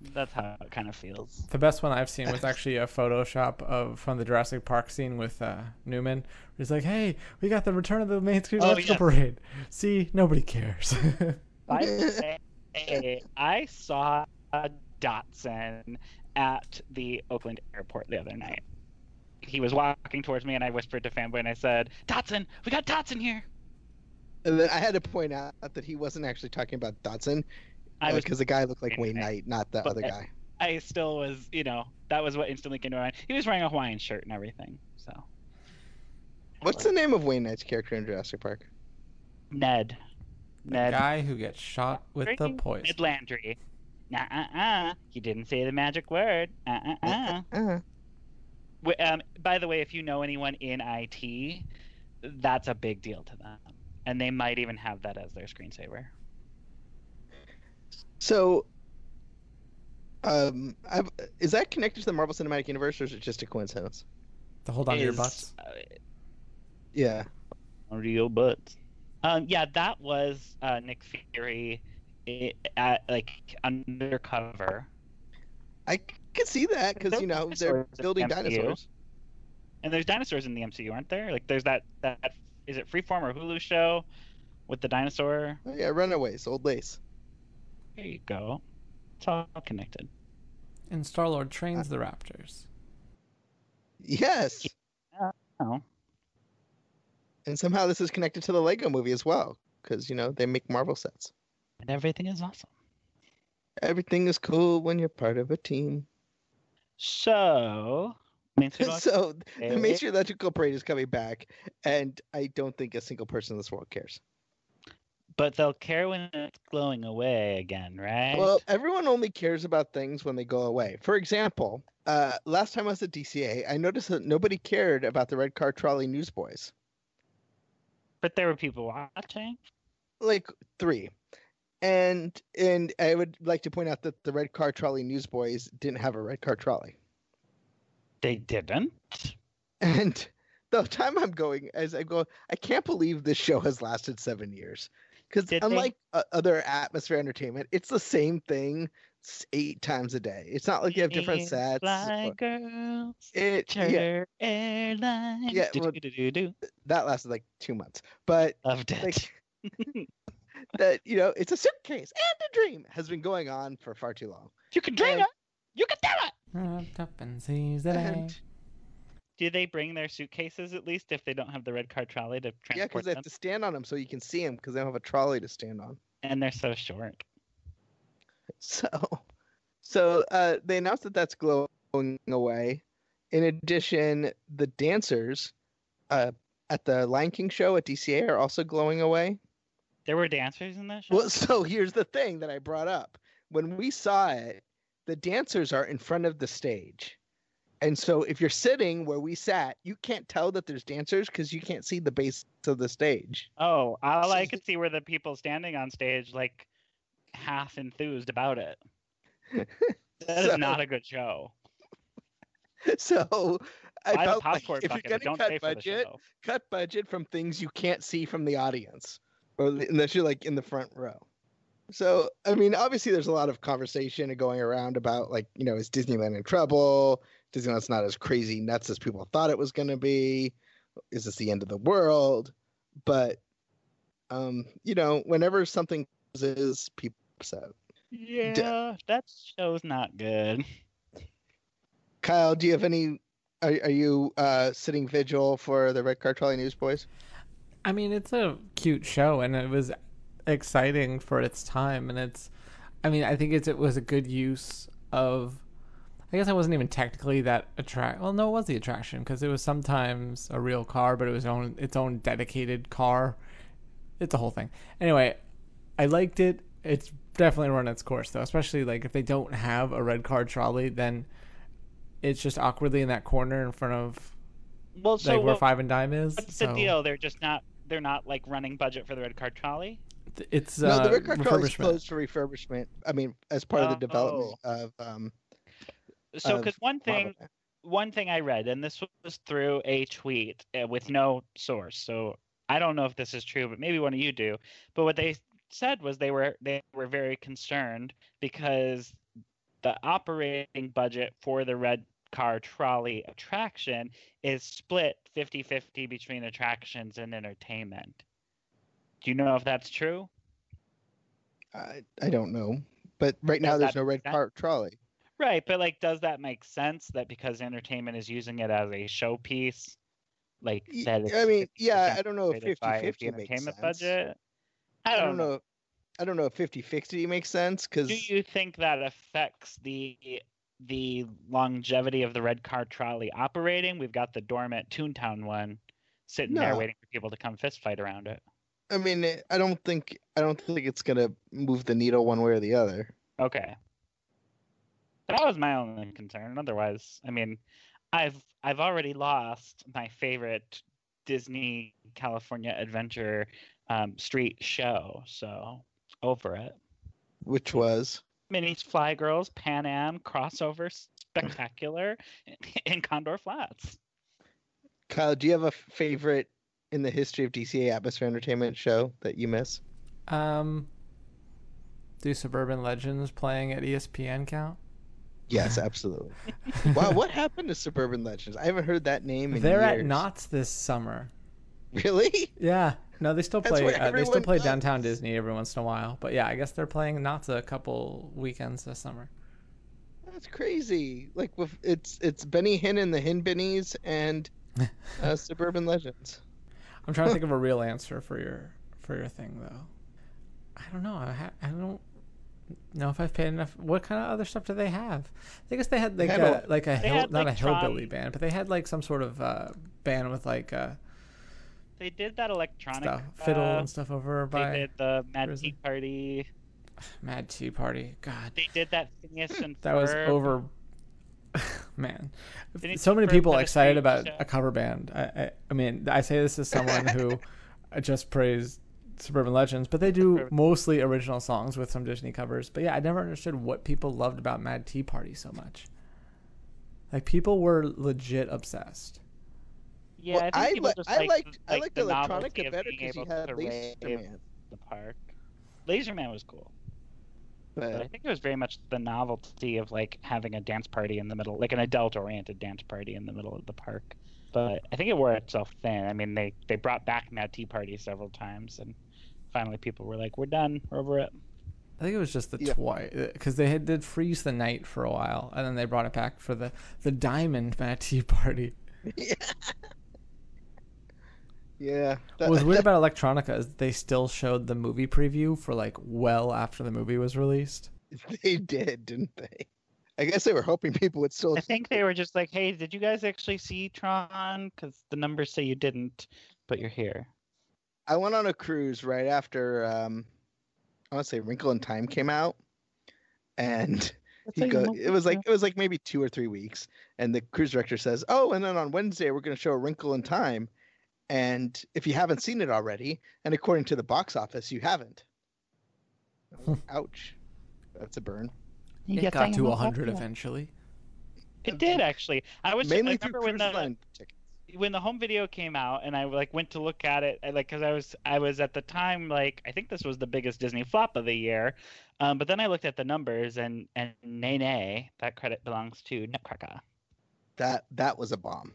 That's how it kind of feels. The best one I've seen was actually a Photoshop of from the Jurassic Park scene with uh, Newman. He's like, "Hey, we got the Return of the Main Street Oh, Electrical yes. Parade. See, nobody cares." By the <laughs> way, I saw Dodgson at the Oakland airport the other night. He was walking towards me, and I whispered to Fanboy, and I said, "Dodgson, we got Dodgson here." and then I had to point out that he wasn't actually talking about Dodgson I was because the guy looked like Wayne Wayne Knight. Knight, not the other guy. I still was, you know, that was what instantly came to mind. He was wearing a Hawaiian shirt and everything. So What's the name of Wayne Knight's character in Jurassic Park? Ned, the Ned, guy who gets shot with the poison. Ned Landry. Nah, uh, uh. He didn't say the magic word. Uh, uh, uh. Uh, Wh- Um, by the way, if you know anyone in IT, that's a big deal to them, and they might even have that as their screensaver. So, um, I've, is that connected to the Marvel Cinematic Universe, or is it just a coincidence? To hold on to your Is, butts. uh, Yeah. real butts. Um, yeah, that was uh, Nick Fury, i at like undercover, I could see that because you know they're building the dinosaurs. and there's dinosaurs in the MCU, aren't there? Like, there's that that is it Freeform or Hulu show with the dinosaur? Oh, yeah, Runaways, Old Lace. There you go. It's all connected. And Star Lord trains the Raptors. Yes, Oh, and somehow this is connected to the Lego Movie as well because you know they make Marvel sets. and everything is awesome. Everything is cool when you're part of a team. So, Main Street Electric- so the Main Electrical Parade is coming back, and I don't think a single person in this world cares. But they'll care when it's glowing away again, right? Well, everyone only cares about things when they go away. For example, uh, last time I was at DCA, I noticed that nobody cared about the red car trolley newsboys. but there were people watching. Like three. And and I would like to point out that the red car trolley newsboys didn't have a red car trolley. They didn't. And <laughs> the time I'm going, as I go, I can't believe this show has lasted seven years. Because Did they? unlike uh, other atmosphere entertainment, it's the same thing eight times a day. It's not like you have different sets. Fly or- girls, It yeah, charter airlines. Yeah, well- that lasted like two months. But Loved it. like <laughs> that, you know, it's a suitcase and a dream has been going on for far too long. you can dream and- it. You can do it. Wrapped up in seize the day. And Do they bring their suitcases at least if they don't have the red car trolley to transport yeah, because they them? have to stand on them so you can see them because they don't have a trolley to stand on. And they're so short. <laughs> So, so uh, they announced that that's glowing away. In addition, the dancers uh, at the Lion King show at DCA are also glowing away. There were dancers in that show. Well, <laughs> so here's the thing that I brought up. When we saw it, the dancers are in front of the stage. And so if you're sitting where we sat, you can't tell that there's dancers because you can't see the base of the stage. Oh, all I <laughs> could see were the people standing on stage, like half enthused about it. <laughs> That is So- not a good show. <laughs> So I Buy felt like if you're going to cut pay for the budget, cut budget from things you can't see from the audience, or unless you're like in the front row. So, I mean, obviously, there's a lot of conversation going around about like, you know, is Disneyland in trouble? Disneyland's not as crazy nuts as people thought it was going to be. Is this the end of the world? But, um, you know, whenever something is, people are upset. Yeah, that show's not good. Kyle, do you have any? Are, are you uh, sitting vigil for the Red Car Trolley Newsboys? I mean, it's a cute show, and it was exciting for its time, and it's. I mean, I think it's it was a good use of. I guess I wasn't even technically that attract. Well, no, it was the attraction because it was sometimes a real car, but it was own its own dedicated car. It's a whole thing. Anyway, I liked it. It's definitely run its course though, especially like if they don't have a red car trolley, then it's just awkwardly in that corner in front of Well, so like where what- Five and Dime is. what's so the deal? They're just not. They're not like running budget for the red card trolley. It's no, uh, the Red Car Trolley is closed for refurbishment. I mean, as part of the Oh. development of um. So, because one thing, Marvel. one thing I read, and this was through a tweet uh, with no source, so I don't know if this is true, but maybe one of you do. But what they said was they were they were very concerned because the operating budget for the red car trolley attraction is split 50-50 between attractions and entertainment. Do you know if that's true? I I don't know, but right now Does there's no Red Car Trolley. Right, but like, does that make sense that because entertainment is using it as a showpiece, like that? I mean, 50% yeah, I don't know if 50-50 entertainment sense. budget. I don't know. I don't know if 50-50 makes sense because Do you think that affects the the longevity of the red car trolley operating? We've got the dormant Toontown one sitting there waiting for people to come fist fight around it. I mean, I don't think I don't think it's gonna move the needle one way or the other. Okay. That was my only concern. Otherwise, I mean, I've I've already lost my favorite Disney California Adventure um, street show, so over it. Which was Minnie's Fly Girls Pan Am crossover spectacular <laughs> in Condor Flats. Kyle. Do you have a favorite in the history of DCA Atmosphere Entertainment show that you miss? Um, do Suburban Legends playing at ESPN count? Yes, <laughs> absolutely. wow, what happened to Suburban Legends? I haven't heard that name in years. They're years. at Knott's this summer. Really? Yeah, no, they still play. Uh, they still play downtown Disney every once in a while. But yeah, I guess they're playing Knott's a couple weekends this summer. That's crazy. Like with it's it's Benny Hinn and the Hin Bennies and <laughs> uh, Suburban Legends. I'm trying to think <laughs> of a real answer for your for your thing though. I don't know. I, ha- I don't know if I've paid enough. What kind of other stuff do they have? I guess they had like had a a- like a hill, had, not like, a hillbilly Tron- band, but they had like some sort of uh, band with like uh, they did that electronic stuff, fiddle uh, and stuff over They by did the Mad Tea it? Party. Mad Tea Party. God, They did that Phineas and that was over. <laughs> Man, Phineas so many people excited about show. a cover band. I, I, I mean, I say this as someone who <laughs> just praised Suburban Legends, but they do mostly original songs with some Disney covers. But yeah, I never understood what people loved about Mad Tea Party so much. Like people were legit obsessed. Yeah, Well, I think I, li- just I like, liked I liked the electronica better because he had to rave Laserman. the park. Laserman was cool, but I think it was very much the novelty of like having a dance party in the middle, like an adult-oriented dance party in the middle of the park. But I think it wore itself thin. I mean, they they brought back Mad Tea Party several times, and finally people were like, "We're done, we're over it." I think it was just the Yeah. twice because uh, they had did freeze the night for a while, and then they brought it back for the the Diamond Mad Tea Party. <laughs> <laughs> yeah, yeah. What was weird about Electronica is they still showed the movie preview for like well after the movie was released. <laughs> they did, didn't they? I guess they were hoping people would still. I think they were just like, "Hey, did you guys actually see Tron? Because the numbers say you didn't, but you're here." I went on a cruise right after um, I want to say Wrinkle in Time came out, and <laughs> he go, it was like it was like maybe two or three weeks, and the cruise director says, "Oh, and then on Wednesday we're going to show A Wrinkle in Time, and if you haven't seen it already, and according to the box office, you haven't." <laughs> Ouch, that's a burn. It got to hundred eventually. It did actually. I was Mainly I through remember when the line tickets. When the home video came out and I like went to look at it I, like because I was I was at the time like I think this was the biggest Disney flop of the year, um, but then I looked at the numbers and and nay nay that credit belongs to Nutcracker. That that was a bomb,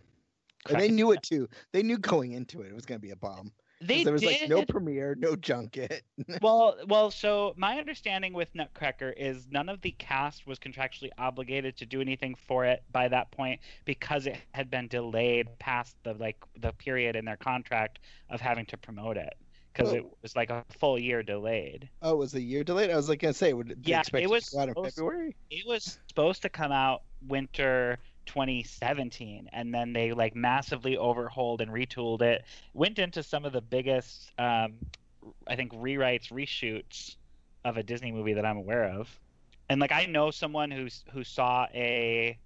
and they knew it too. They knew going into it it was going to be a bomb. They there was did. like no premiere, no junket. <laughs> well, well, so my understanding with Nutcracker is none of the cast was contractually obligated to do anything for it by that point because it had been delayed past the like the period in their contract of having to promote it because Oh. it was like a full year delayed. Oh, it was a year delayed. I was like gonna say, would Yeah, expect it was out in February? It was supposed to come out winter 2017 and then they like massively overhauled and retooled it went into some of the biggest um, i think rewrites reshoots of a disney movie that i'm aware of. And like i know someone who's who saw a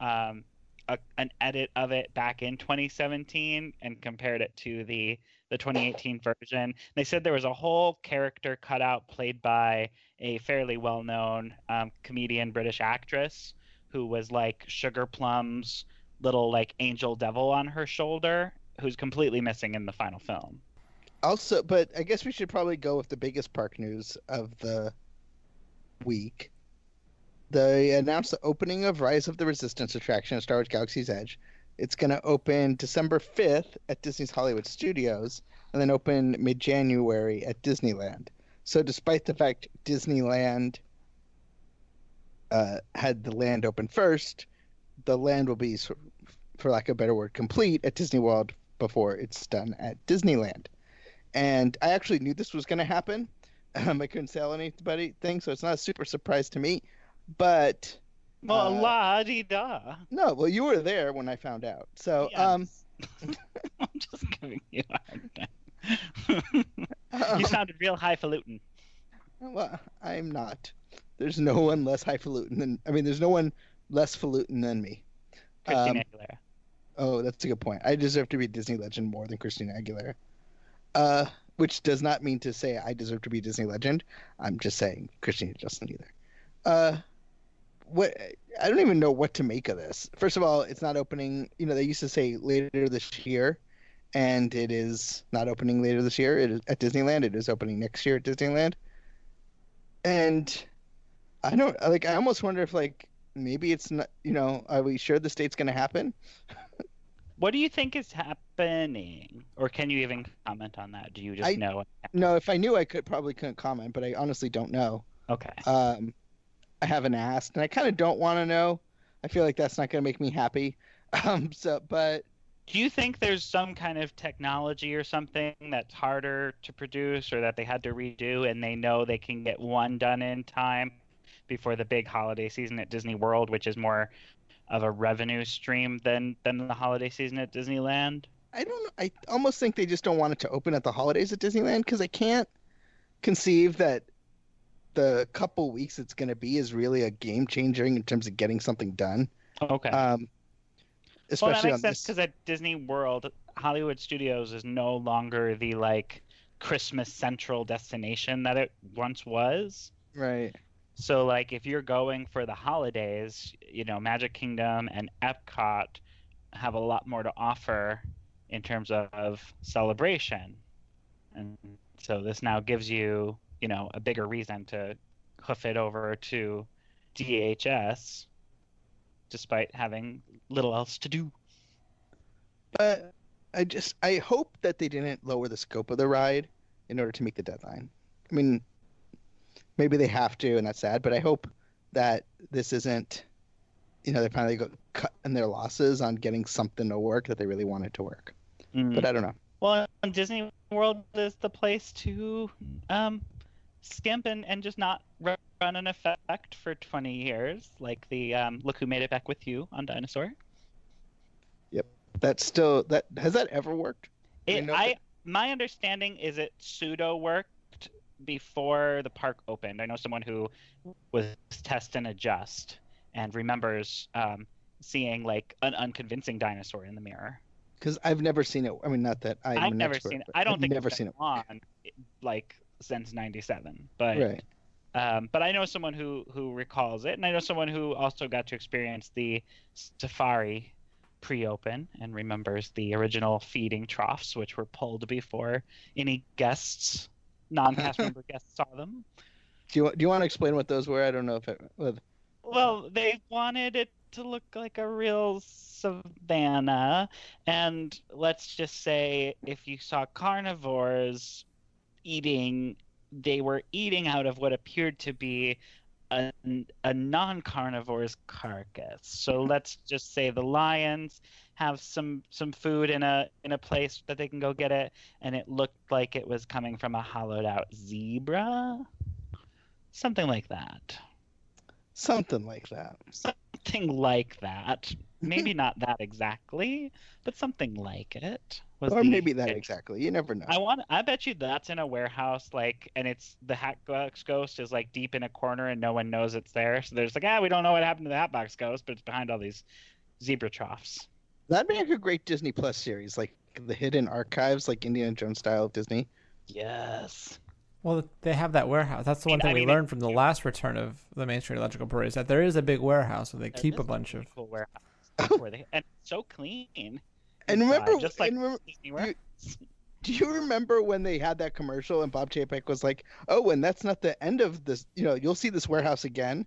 um a, an edit of it back in 2017 and compared it to the the 2018 version. They said there was a whole character cut out played by a fairly well-known um, comedian british actress who was like sugar plum's little like angel devil on her shoulder who's completely missing in the final film Also, but I guess we should probably go with the biggest park news of the week. They announced the opening of Rise of the Resistance attraction at Star Wars Galaxy's Edge. It's going to open December 5th at Disney's Hollywood Studios and then open mid January at Disneyland. So, despite the fact Disneyland uh, had the land open first, the land will be, for lack of a better word, complete at Disney World before it's done at Disneyland. And I actually knew this was going to happen. <laughs> Um, I couldn't sell anybody thing, so it's not a super surprise to me. But well Uh, la di da no, well, you were there when I found out. So, um, <laughs> i'm just giving you a hard time <laughs> you sounded real highfalutin well, I'm not. There's no one less highfalutin than. I mean, there's no one less falutin than me. christina Um, aguilera Oh, that's a good point. I deserve to be a Disney legend more than Christina Aguilera. Uh, which does not mean to say I deserve to be a Disney legend. I'm just saying Christina doesn't either. Uh, what I don't even know what to make of this. First of all, it's not opening. You know, they used to say later this year, and it is not opening later this year. It is at Disneyland. It is opening next year at Disneyland. And I don't like. I almost wonder if like maybe it's not. You know, are we sure this date's going to happen? what do you think is happening or can you even comment on that do you just I- know No, if I knew, I could probably couldn't comment, but I honestly don't know. okay Um, I haven't asked, and I kind of don't want to know. I feel like that's not going to make me happy. <laughs> Um, so, but Do you think there's some kind of technology or something that's harder to produce or that they had to redo and they know they can get one done in time before the big holiday season at Disney World, which is more of a revenue stream than than the holiday season at Disneyland? I don't. I almost think they just don't want it to open at the holidays at Disneyland because I can't conceive that the couple weeks it's going to be is really a game changer in terms of getting something done. Okay. Um, well, that especially makes on sense this. because at Disney World, Hollywood Studios is no longer the like Christmas central destination that it once was. Right. So like if you're going for the holidays, you know, Magic Kingdom and Epcot have a lot more to offer in terms of, celebration. And so this now gives you, you know, a bigger reason to hoof it over to DHS despite having little else to do. But I just I hope that they didn't lower the scope of the ride in order to meet the deadline. I mean, maybe they have to, and that's sad. But I hope that this isn't, you know, they finally go cutting their losses on getting something to work that they really wanted to work. Mm. But I don't know. Well, Disney World is the place to um, skimp and, and just not run an effect for 20 years, like the um, Look Who Made It Back with You on Dinosaur. Yep. That's still that has that ever worked? I It, I, that- my understanding is it pseudo worked before the park opened. I know someone who was test and adjust and remembers um, seeing like an unconvincing dinosaur in the mirror. Because I've never seen it. I mean, not that I'm I've never expert, seen it. I don't I've think never seen it. on like since '97, but Right. Um, but I know someone who who recalls it, and I know someone who also got to experience the safari pre-open and remembers the original feeding troughs, which were pulled before any guests, non-cast <laughs> member guests, saw them. Do you do you want to explain what those were? I don't know if it. Well, Well, they wanted it to look like a real savannah, and let's just say if you saw carnivores eating, they were eating out of what appeared to be a, a non-carnivore's carcass. So mm-hmm. let's just say the lions have some some food in a in a place that they can go get it, and it looked like it was coming from a hollowed out zebra, something like that something like that. something like that. Maybe not that exactly, but something like it. Was Or maybe that exactly. You never know. I want. I bet you that's in a warehouse, like, and it's the Hatbox Ghost is like deep in a corner and no one knows it's there. So there's like, ah, we don't know what happened to the Hatbox Ghost, but it's behind all these zebra troughs. That'd make a great Disney Plus series, like the hidden archives, like Indiana Jones style of Disney. Yes. Well, they have that warehouse. That's the one I thing we mean, it- learned from the last return of the Main Street Electrical Parade is that there is a big warehouse where they keep a bunch of. pretty cool warehouse <laughs> where they and it's so clean. And inside, remember, just like and remember, Disney warehouse. do you remember when they had that commercial and Bob Chapek was like, "Oh, and that's not the end of this. You know, you'll see this warehouse again."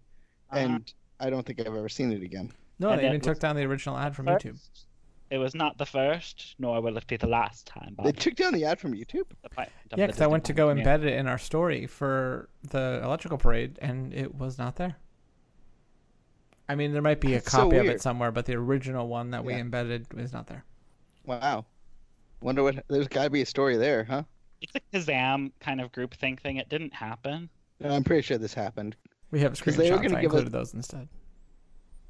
Uh-huh. And I don't think I've ever seen it again. No, And they that even took down the original ad from YouTube. It was not the first, nor will it be the last time. Bob. They took down the ad from YouTube. The point Yeah, because I went to go Disney embed it in our story for the electrical parade, and it was not there. I mean, there might be a That's so copy of it somewhere, but the original one that we embedded is not there. Wow. Wonder what? There's got to be a story there, huh? It's a Kazam kind of groupthink thing. It didn't happen. No, I'm pretty sure this happened. We have 'Cause they were screenshots. gonna I give us- included those instead.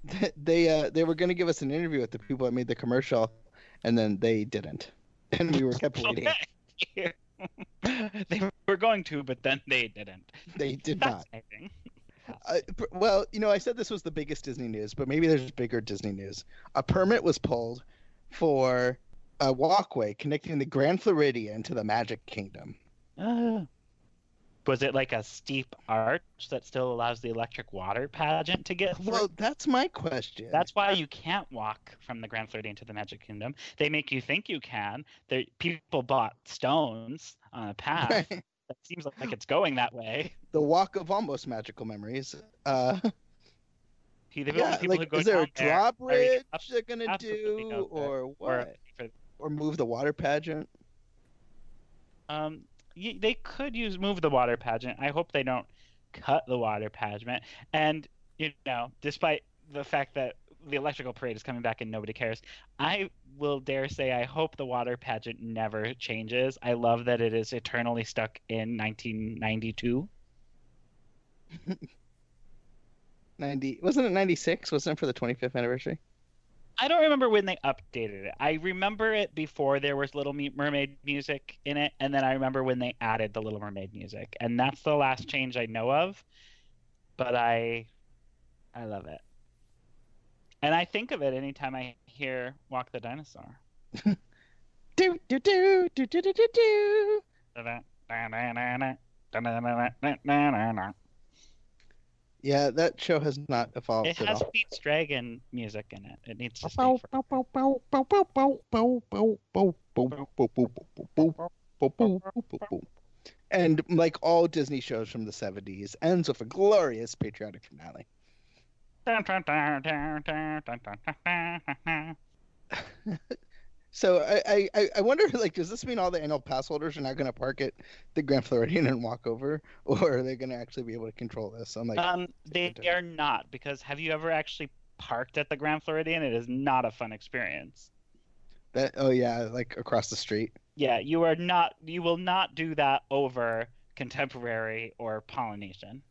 <laughs> They uh they were going to give us an interview with the people that made the commercial, and then they didn't, <laughs> and we were kept <laughs> waiting. Okay. they were going to, but then they didn't. They did not. Uh, well, you know, I said this was the biggest Disney news, but maybe there's bigger Disney news. A permit was pulled for a walkway connecting the Grand Floridian to the Magic Kingdom. Uh, was it like a steep arch that still allows the electric water pageant to get through? Well, that's my question. That's why you can't walk from the Grand Floridian to the Magic Kingdom. They make you think you can. There, people bought stones on a path Right. <laughs> that seems like, it's going that way. the Walk of Almost Magical Memories. Uh, <laughs> yeah, people like, is there a drawbridge they're gonna do, know that. or or, what, or move the water pageant? um, they could use move the water pageant. I hope they don't cut the water pageant. And you know, despite the fact that the electrical parade is coming back and nobody cares, I will dare say I hope the water pageant never changes. I love that it is eternally stuck in 1992. <laughs> Ninety wasn't it ninety six? Wasn't it for the twenty fifth anniversary? I don't remember when they updated it. I remember it before there was Little Mermaid music in it, and then I remember when they added the Little Mermaid music, and that's the last change I know of. But I, I love it, and I think of it anytime I hear "Walk the Dinosaur." <laughs> do do do do do do do do. Yeah, that show has not evolved. It has Pete's Dragon music in it. It needs to stay. And like all Disney shows from the 70s, ends with a glorious patriotic finale. So I, I, I wonder, <laughs> like, does this mean all the annual pass holders are not going to park at the Grand Floridian and walk over, <laughs> or are they going to actually be able to control this? I'm like, Um, <laughs> they are not because have you ever actually parked at the Grand Floridian? It is not a fun experience. that. Oh yeah, like across the street. Yeah, you are not. You will not do that over contemporary or Polynesian.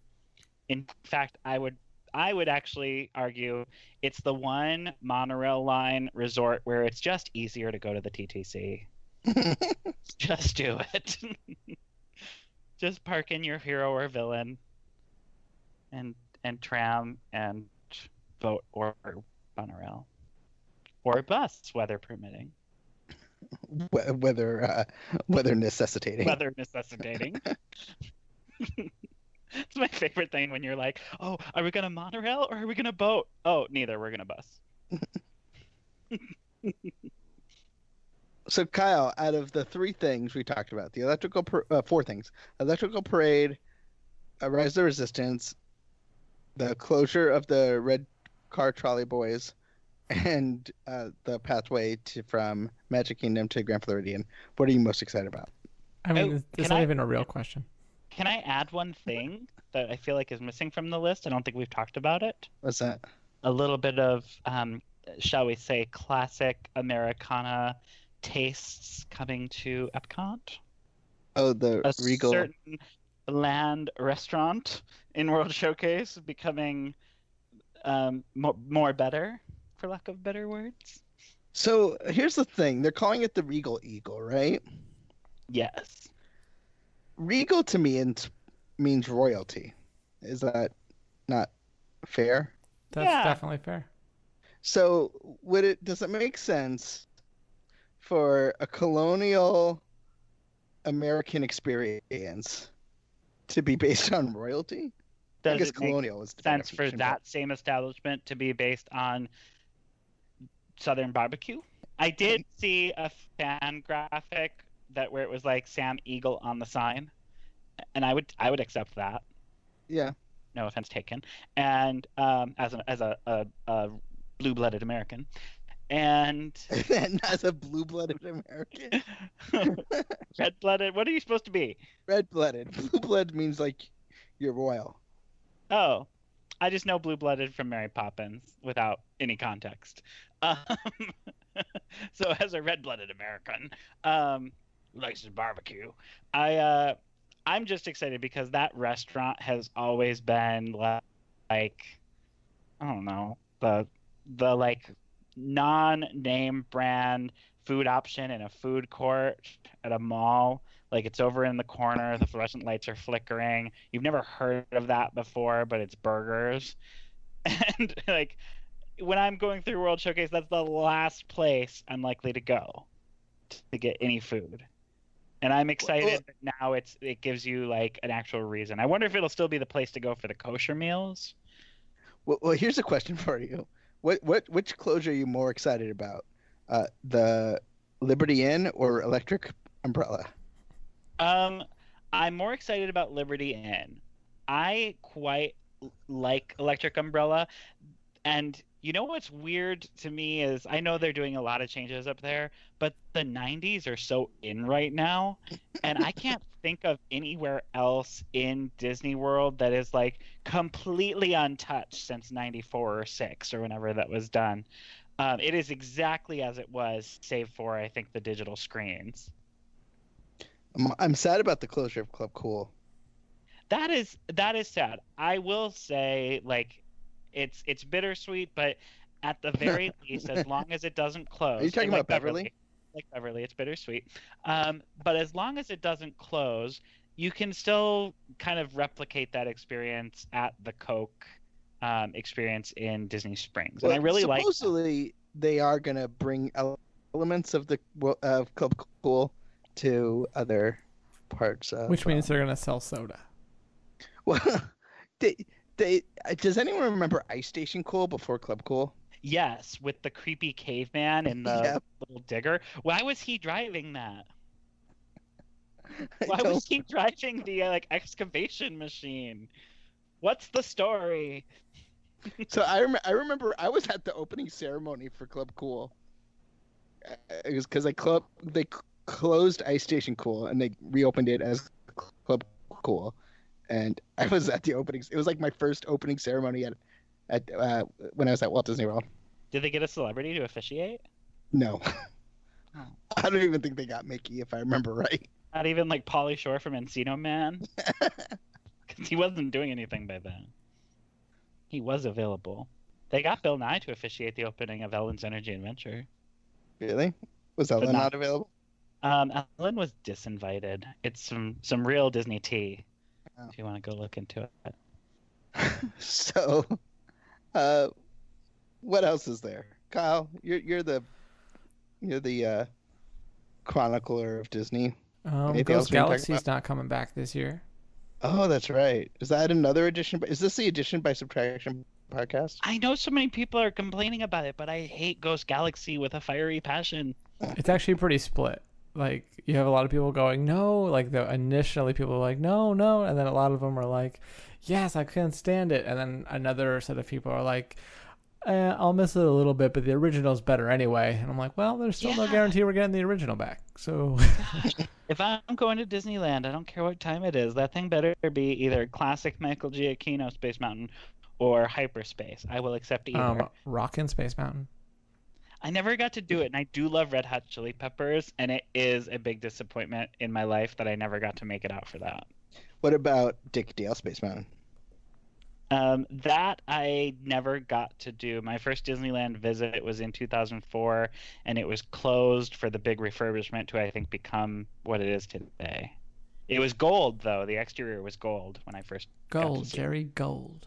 In fact, I would. I would actually argue it's the one monorail line resort where it's just easier to go to the TTC. <laughs> Just do it. <laughs> just park in your hero or villain, and and tram and boat or monorail, or bus, weather permitting, Wh- Whether uh, weather necessitating. weather necessitating. <laughs> it's my favorite thing when you're like, "Oh, are we gonna monorail or are we gonna boat?" Oh, neither. We're gonna bus. So Kyle, out of the three things we talked about, the electrical par- uh, four things: electrical parade, uh, rise of the resistance, the closure of the red car trolley boys, and uh, the pathway to from Magic Kingdom to Grand Floridian. What are you most excited about? I mean, Oh, it's, it's can not I- even a real question. Can I add one thing that I feel like is missing from the list? I don't think we've talked about it. What's that? a little bit of, um, shall we say, classic Americana tastes coming to Epcot. Oh, the A Regal. certain land restaurant in World Showcase becoming um, more, more better, for lack of better words. So here's the thing: they're calling it the Regal Eagle, right? Yes. Regal to me ins- means royalty. Is that not fair? That's Yeah. definitely fair. So would it does it make sense for a colonial American experience to be based on royalty? I Does guess it make colonial is the sense for definition, that same establishment to be based on Southern barbecue. I did see a fan graphic that where it was like Sam Eagle on the sign, and I would I would accept that. Yeah. No offense taken. And um, as a as a, a, a blue blooded American, and <laughs> and as a blue-blooded American, <laughs> red blooded. What are you supposed to be? red-blooded. Blue-blood means like you're royal. Oh, I just know blue blooded from Mary Poppins without any context. <laughs> Um, so as a red blooded American, um, likes his barbecue, I uh, I'm just excited because that restaurant has always been li- like I don't know the the like non name brand food option in a food court at a mall. Like it's over in the corner. The fluorescent lights are flickering. You've never heard of that before but it's burgers. <laughs> And like when i'm going through world showcase that's the last place i'm likely to go to get any food and i'm excited that now it's it gives you like an actual reason i wonder if it'll still be the place to go for the kosher meals Well, well, here's a question for you. What what which closure are you more excited about? Uh, the Liberty Inn or Electric Umbrella? Um, I'm more excited about Liberty Inn. I quite like Electric Umbrella, and you know what's weird to me is I know they're doing a lot of changes up there, but the 90s are so in right now, and I <laughs> can't think of anywhere else in Disney World that is like completely untouched since 94 or 6 or whenever that was done. Um, it is exactly as it was, save for I think the digital screens. I'm, I'm sad about the closure of Club Cool. that is that is sad i will say like it's it's bittersweet but at the <laughs> very least, as long as it doesn't close. Are you talking and like about Beverly? Like Beverly, it's bittersweet. Um, but as long as it doesn't close, you can still kind of replicate that experience at the Coke um, experience in Disney Springs, and I Well, really like. supposedly they are gonna bring elements of the wo- of Club Cool to other parts of Which means um, they're gonna sell soda. <laughs> well they they uh, does anyone remember Ice Station Cool before Club Cool Yes, with the creepy caveman and the Yep. little digger. Why was he driving that? <laughs> Why was he driving the uh, like excavation machine? What's the story? so I rem- I remember I was at the opening ceremony for Club Cool Uh, it was because they club they c- closed Ice Station Cool and they reopened it as Club Cool and <laughs> I was at the opening it was like my first opening ceremony at at uh, when I was at Walt Disney World Did they get a celebrity to officiate? No. <laughs> Oh. I don't even think they got Mickey, if I remember right. Not even like Pauly Shore from Encino Man, <laughs> because he wasn't doing anything by then. He was available. They got Bill Nye to officiate the opening of Ellen's Energy Adventure. Really? Was Ellen not- not available? Um, Ellen was disinvited. It's some some real Disney tea. Oh. If you want to go look into it. <laughs> so, uh, what else is there? Kyle, you're you're the you're the uh, chronicler of Disney. Um, Anything Ghost we can talk Galaxy's not coming back this year. Oh, that's right. Is that another edition? Is this the edition by subtraction podcast? I know so many people are complaining about it, but I hate Ghost Galaxy with a fiery passion. It's actually pretty split. Like you have a lot of people going no, like the initially people were like no, no, and then a lot of them are like, yes, I can't stand it, and then another set of people are like, eh, I'll miss it a little bit, but the original's better anyway. And I'm like, well, there's still no guarantee we're getting the original back. So <laughs> If I'm going to Disneyland, I don't care what time it is. That thing better be either classic Michael Giacchino Space Mountain or hyperspace. I will accept either. um, Rockin' Space Mountain. I never got to do it, and I do love Red Hot Chili Peppers, and it is a big disappointment in my life that I never got to make it out for that. What about Dick Dale Space Mountain? Um, that I never got to do. My first Disneyland visit was in 2004, and it was closed for the big refurbishment to I think become what it is today. It was gold though. The exterior was gold when I first got to Gold, see it. Jerry Gold.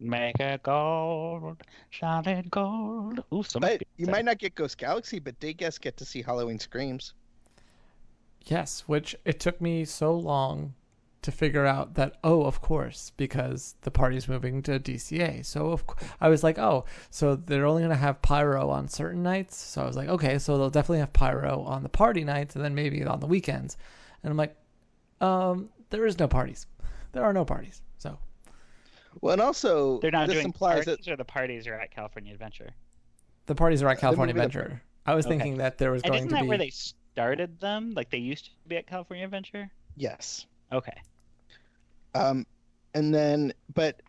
Make it gold, solid gold. Ooh, so But you might not get Ghost Galaxy, but they guess get to see Halloween Screams. Yes, which it took me so long to figure out that oh, of course, because the party's moving to DCA. So of cou- I was like, oh, so they're only gonna have pyro on certain nights. So I was like, okay, so they'll definitely have pyro on the party nights and then maybe on the weekends. And I'm like, um, there is no parties. There are no parties. So Well, and also They're not this doing implies parties, that or the parties are at California Adventure. the parties are at the California movie The Adventure. I was Okay. thinking that there was And going isn't to that be where they started them? Like they used to be at California Adventure. yes. Okay. Um, and then, but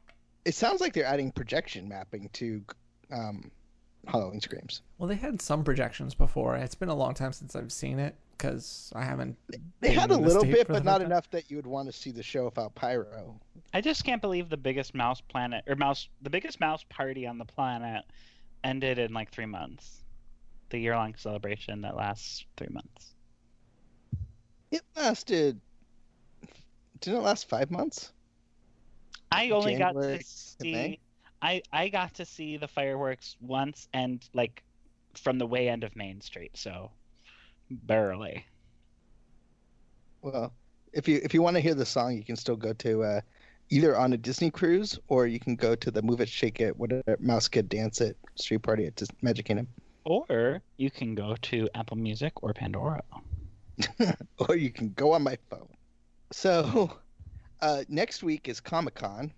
it sounds like they're adding projection mapping to um, Halloween Screams. well, they had some projections before. It's been a long time since I've seen it because I haven't. They had a little bit, but not first time. enough that you would want to see the show without pyro. I just can't believe the biggest mouse planet or mouse the biggest mouse party on the planet ended in like three months. The year long celebration that lasts three months. It lasted. Didn't it last five months? I only got January to to see I I got to see the fireworks once and like from the way end of Main Street, so barely. Well, if you if you want to hear the song, you can still go to uh, either on a Disney cruise or you can go to the Move It, Shake It, whatever MouseKeDance It street party at Dis- Magic Kingdom, Or you can go to Apple Music or Pandora. <laughs> or you can go on my phone. So, uh, next week is Comic Con.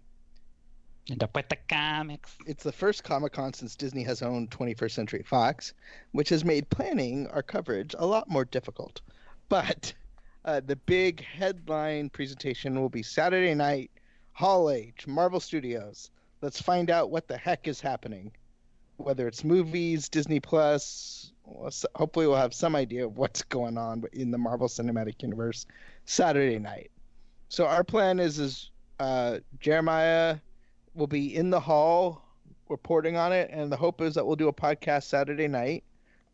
And up with the comics. It's the first Comic Con since Disney has owned 21st Century Fox, which has made planning our coverage a lot more difficult. But uh, the big headline presentation will be Saturday night, Hall H, Marvel Studios. Let's find out what the heck is happening. Whether it's movies, Disney Plus, hopefully we'll have some idea of what's going on in the Marvel Cinematic Universe Saturday night. So our plan is is uh, Jeremiah will be in the hall reporting on it, and the hope is that we'll do a podcast Saturday night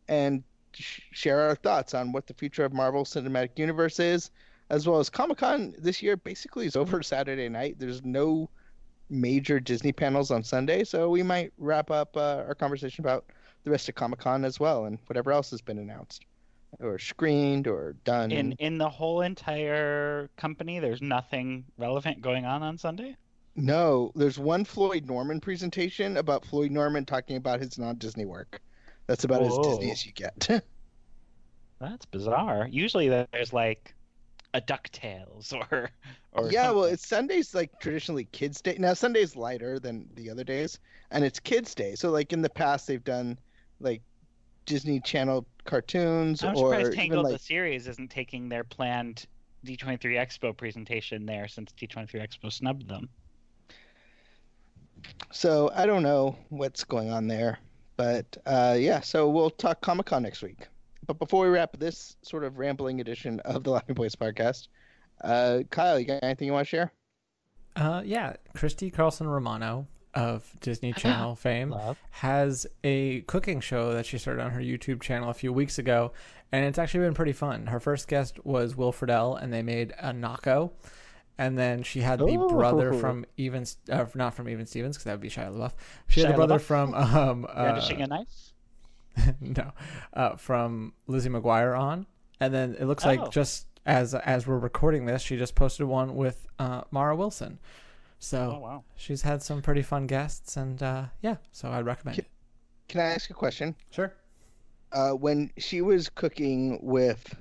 and sh- share our thoughts on what the future of Marvel Cinematic Universe is, as well as Comic Con this year. Basically, is <laughs> over Saturday night. There's no major Disney panels on Sunday, so we might wrap up uh, our conversation about the rest of Comic Con as well, and whatever else has been announced or screened or done. In in the whole entire company, there's nothing relevant going on on Sunday. No, there's one Floyd Norman presentation about Floyd Norman talking about his non-Disney work. That's about as Disney as you get. <laughs> That's bizarre. Usually there's like a Ducktales <laughs> or or yeah, well, it's Sunday's like traditionally Kids Day. Now Sunday's lighter than the other days, and it's Kids Day. So like in the past, they've done like Disney Channel cartoons I'm or surprised Tangled like the series isn't taking their planned D23 Expo presentation there since D23 Expo snubbed them. So I don't know what's going on there, but uh, yeah. So we'll talk Comic Con next week. But before we wrap this sort of rambling edition of the Laughing Boys podcast, uh, Kyle, you got anything you want to share? Uh, yeah, Christy Carlson Romano of Disney <laughs> Channel fame Love. has a cooking show that she started on her YouTube channel a few weeks ago, and it's actually been pretty fun. Her first guest was Will Friedle, and they made a naco. And then she had the brother from Even, uh, not from Even Stevens, because that would be Shia LaBeouf. She had the brother LaBeouf? from um, uh, Brandishing a knife. <laughs> no, uh, from Lizzie McGuire on, and then it looks Oh. like just as as we're recording this, she just posted one with uh, Mara Wilson. So Oh wow. she's had some pretty fun guests, and uh, yeah, so I'd recommend Ki- it. Can I ask a question? Sure. Uh, when she was cooking with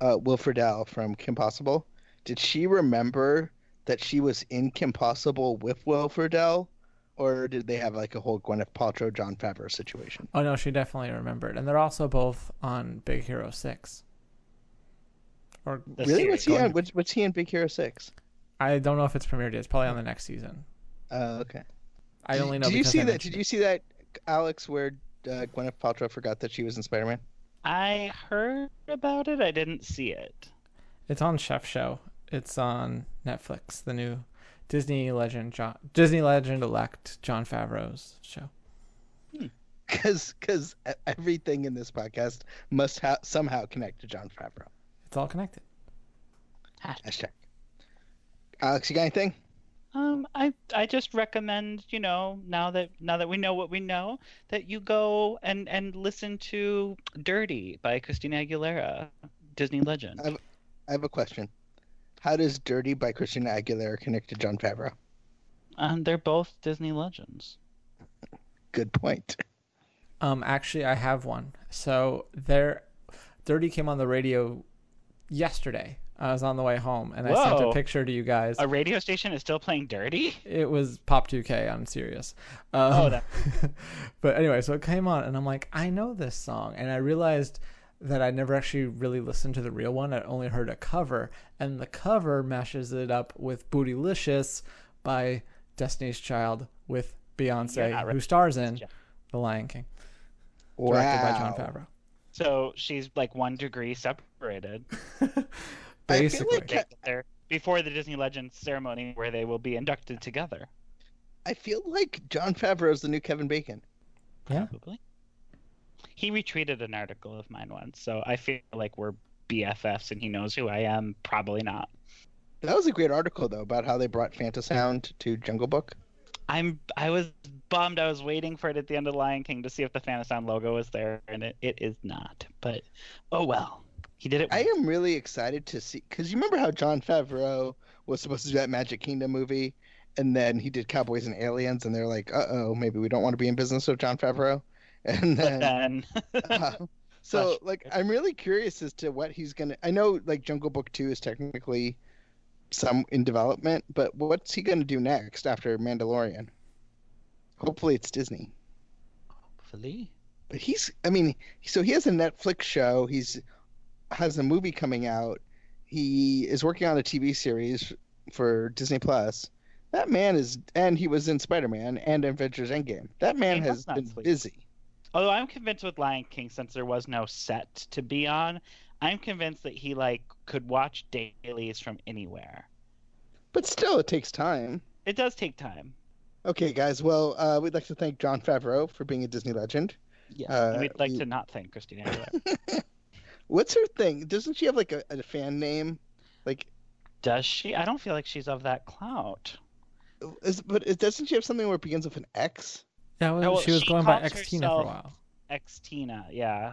uh, Will Friedle from Kim Possible, did she remember that she was in Kim Possible with Will Friedle, or did they have like a whole Gwyneth Paltrow, Jon Favreau situation? Oh no, she definitely remembered, and they're also both on Big Hero Six. Or really? What's he going- on? What's, what's he in Big Hero Six? I don't know if it's premiered yet. It's probably on the next season. Oh, okay. I Did- only know Did you see I that? Did it. you see that, Alex? Where uh, Gwyneth Paltrow forgot that she was in Spider Man? I heard about it. I didn't see it. It's on Chef Show. It's on Netflix. The new Disney legend, Jon Disney legend elect Jon Favreau's show. <laughs> Because because e, everything in this podcast must ha- somehow connect to Jon Favreau. It's all connected. Hashtag. Alex, you got anything? Um, I I just recommend you know now that now that we know what we know that you go and and listen to "Dirty" by Christina Aguilera, Disney legend. I've- I have a question. How does "Dirty" by Christina Aguilera connect to Jon Favreau? And they're both Disney legends. Good point. Um, actually, I have one. So there, Dirty came on the radio yesterday. I was on the way home, and I sent a picture to you guys. A radio station is still playing "Dirty." It was Pop 2K. I'm serious. Um, Oh, that- <laughs> but anyway, so it came on, and I'm like, I know this song, and I realized that I never actually really listened to the real one. I only heard a cover, and the cover mashes it up with "Bootylicious" by Destiny's Child with You're Beyonce, not who stars in Jeff. The Lion King, directed by Jon Wow. Favreau. So she's like one degree separated. <laughs> Basically, like- there before the Disney Legends ceremony where they will be inducted together. I feel like Jon Favreau is the new Kevin Bacon. Yeah. Probably. He retweeted an article of mine once, so I feel like we're BFFs and he knows who I am. Probably not. That was a great article though about how they brought Fantasound to Jungle Book. I'm I was bummed. I was waiting for it at the end of Lion King to see if the Fantasound logo was there, and it, it is not. But oh well, he did it. I am really excited to see because you remember how Jon Favreau was supposed to do that Magic Kingdom movie, and then he did Cowboys and Aliens, and they're like, "Uh oh, maybe we don't want to be in business with Jon Favreau." <laughs> And then, then uh, <laughs> <laughs> so like. I'm really curious as to what he's gonna. I know like Jungle Book Two is technically some in development, but what's he gonna do next after Mandalorian? Hopefully, it's Disney. hopefully. But he's, I mean, so he has a Netflix show. He's has a movie coming out. He is working on a TV series for Disney Plus. That man is, and he was in Spider Man and Avengers Endgame. That man has been sleep. busy. Although I'm convinced with Lion King, since there was no set to be on, I'm convinced that he like could watch dailies from anywhere. But still, it takes time. It does take time. Okay, guys. Well, uh, we'd like to thank Jon Favreau for being a Disney legend. Yeah, Uh, we'd like we- to not thank Christina Aguilera. <laughs> What's her thing? Doesn't she have like a, a fan name? Like, Does she? I don't feel like she's of that clout. is but doesn't she have something where it begins with an X? That was well, she was she going by calls X Tina for a herself- while. Ex Tina, yeah.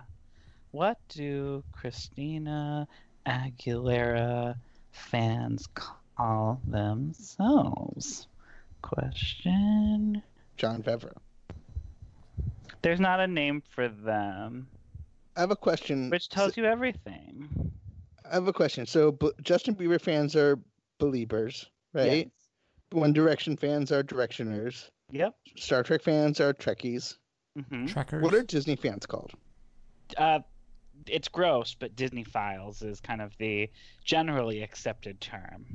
What do Christina Aguilera fans call themselves? Question. Jon Favreau. There's not a name for them, I have a question. which tells you everything. I have a question. So, B- Justin Bieber fans are believers, right? One Direction fans are Directioners. Yep. Star Trek fans are Trekkies. hmm Trekkers. What are Disney fans called? Uh, it's gross, but Disneyphiles is kind of the generally accepted term.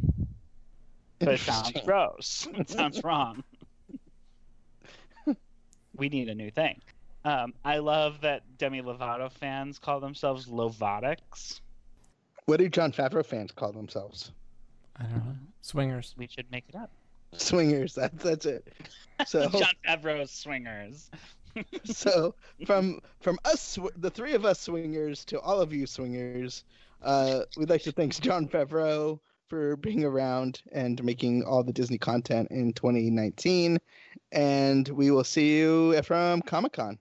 But it sounds gross. <laughs> It sounds <laughs> wrong. we need a new thing. Um, I love that Demi Lovato fans call themselves Lovatics. What do Jon Favreau fans call themselves? I don't know. Swingers. We should make it up. <laughs> Swingers. That's that's it. So <laughs> Jon Favreau's Swingers. <laughs> so from from us, the three of us swingers, to all of you swingers, uh, we'd like to thank Jon Favreau for being around and making all the Disney content in 2019, and we will see you from Comic Con.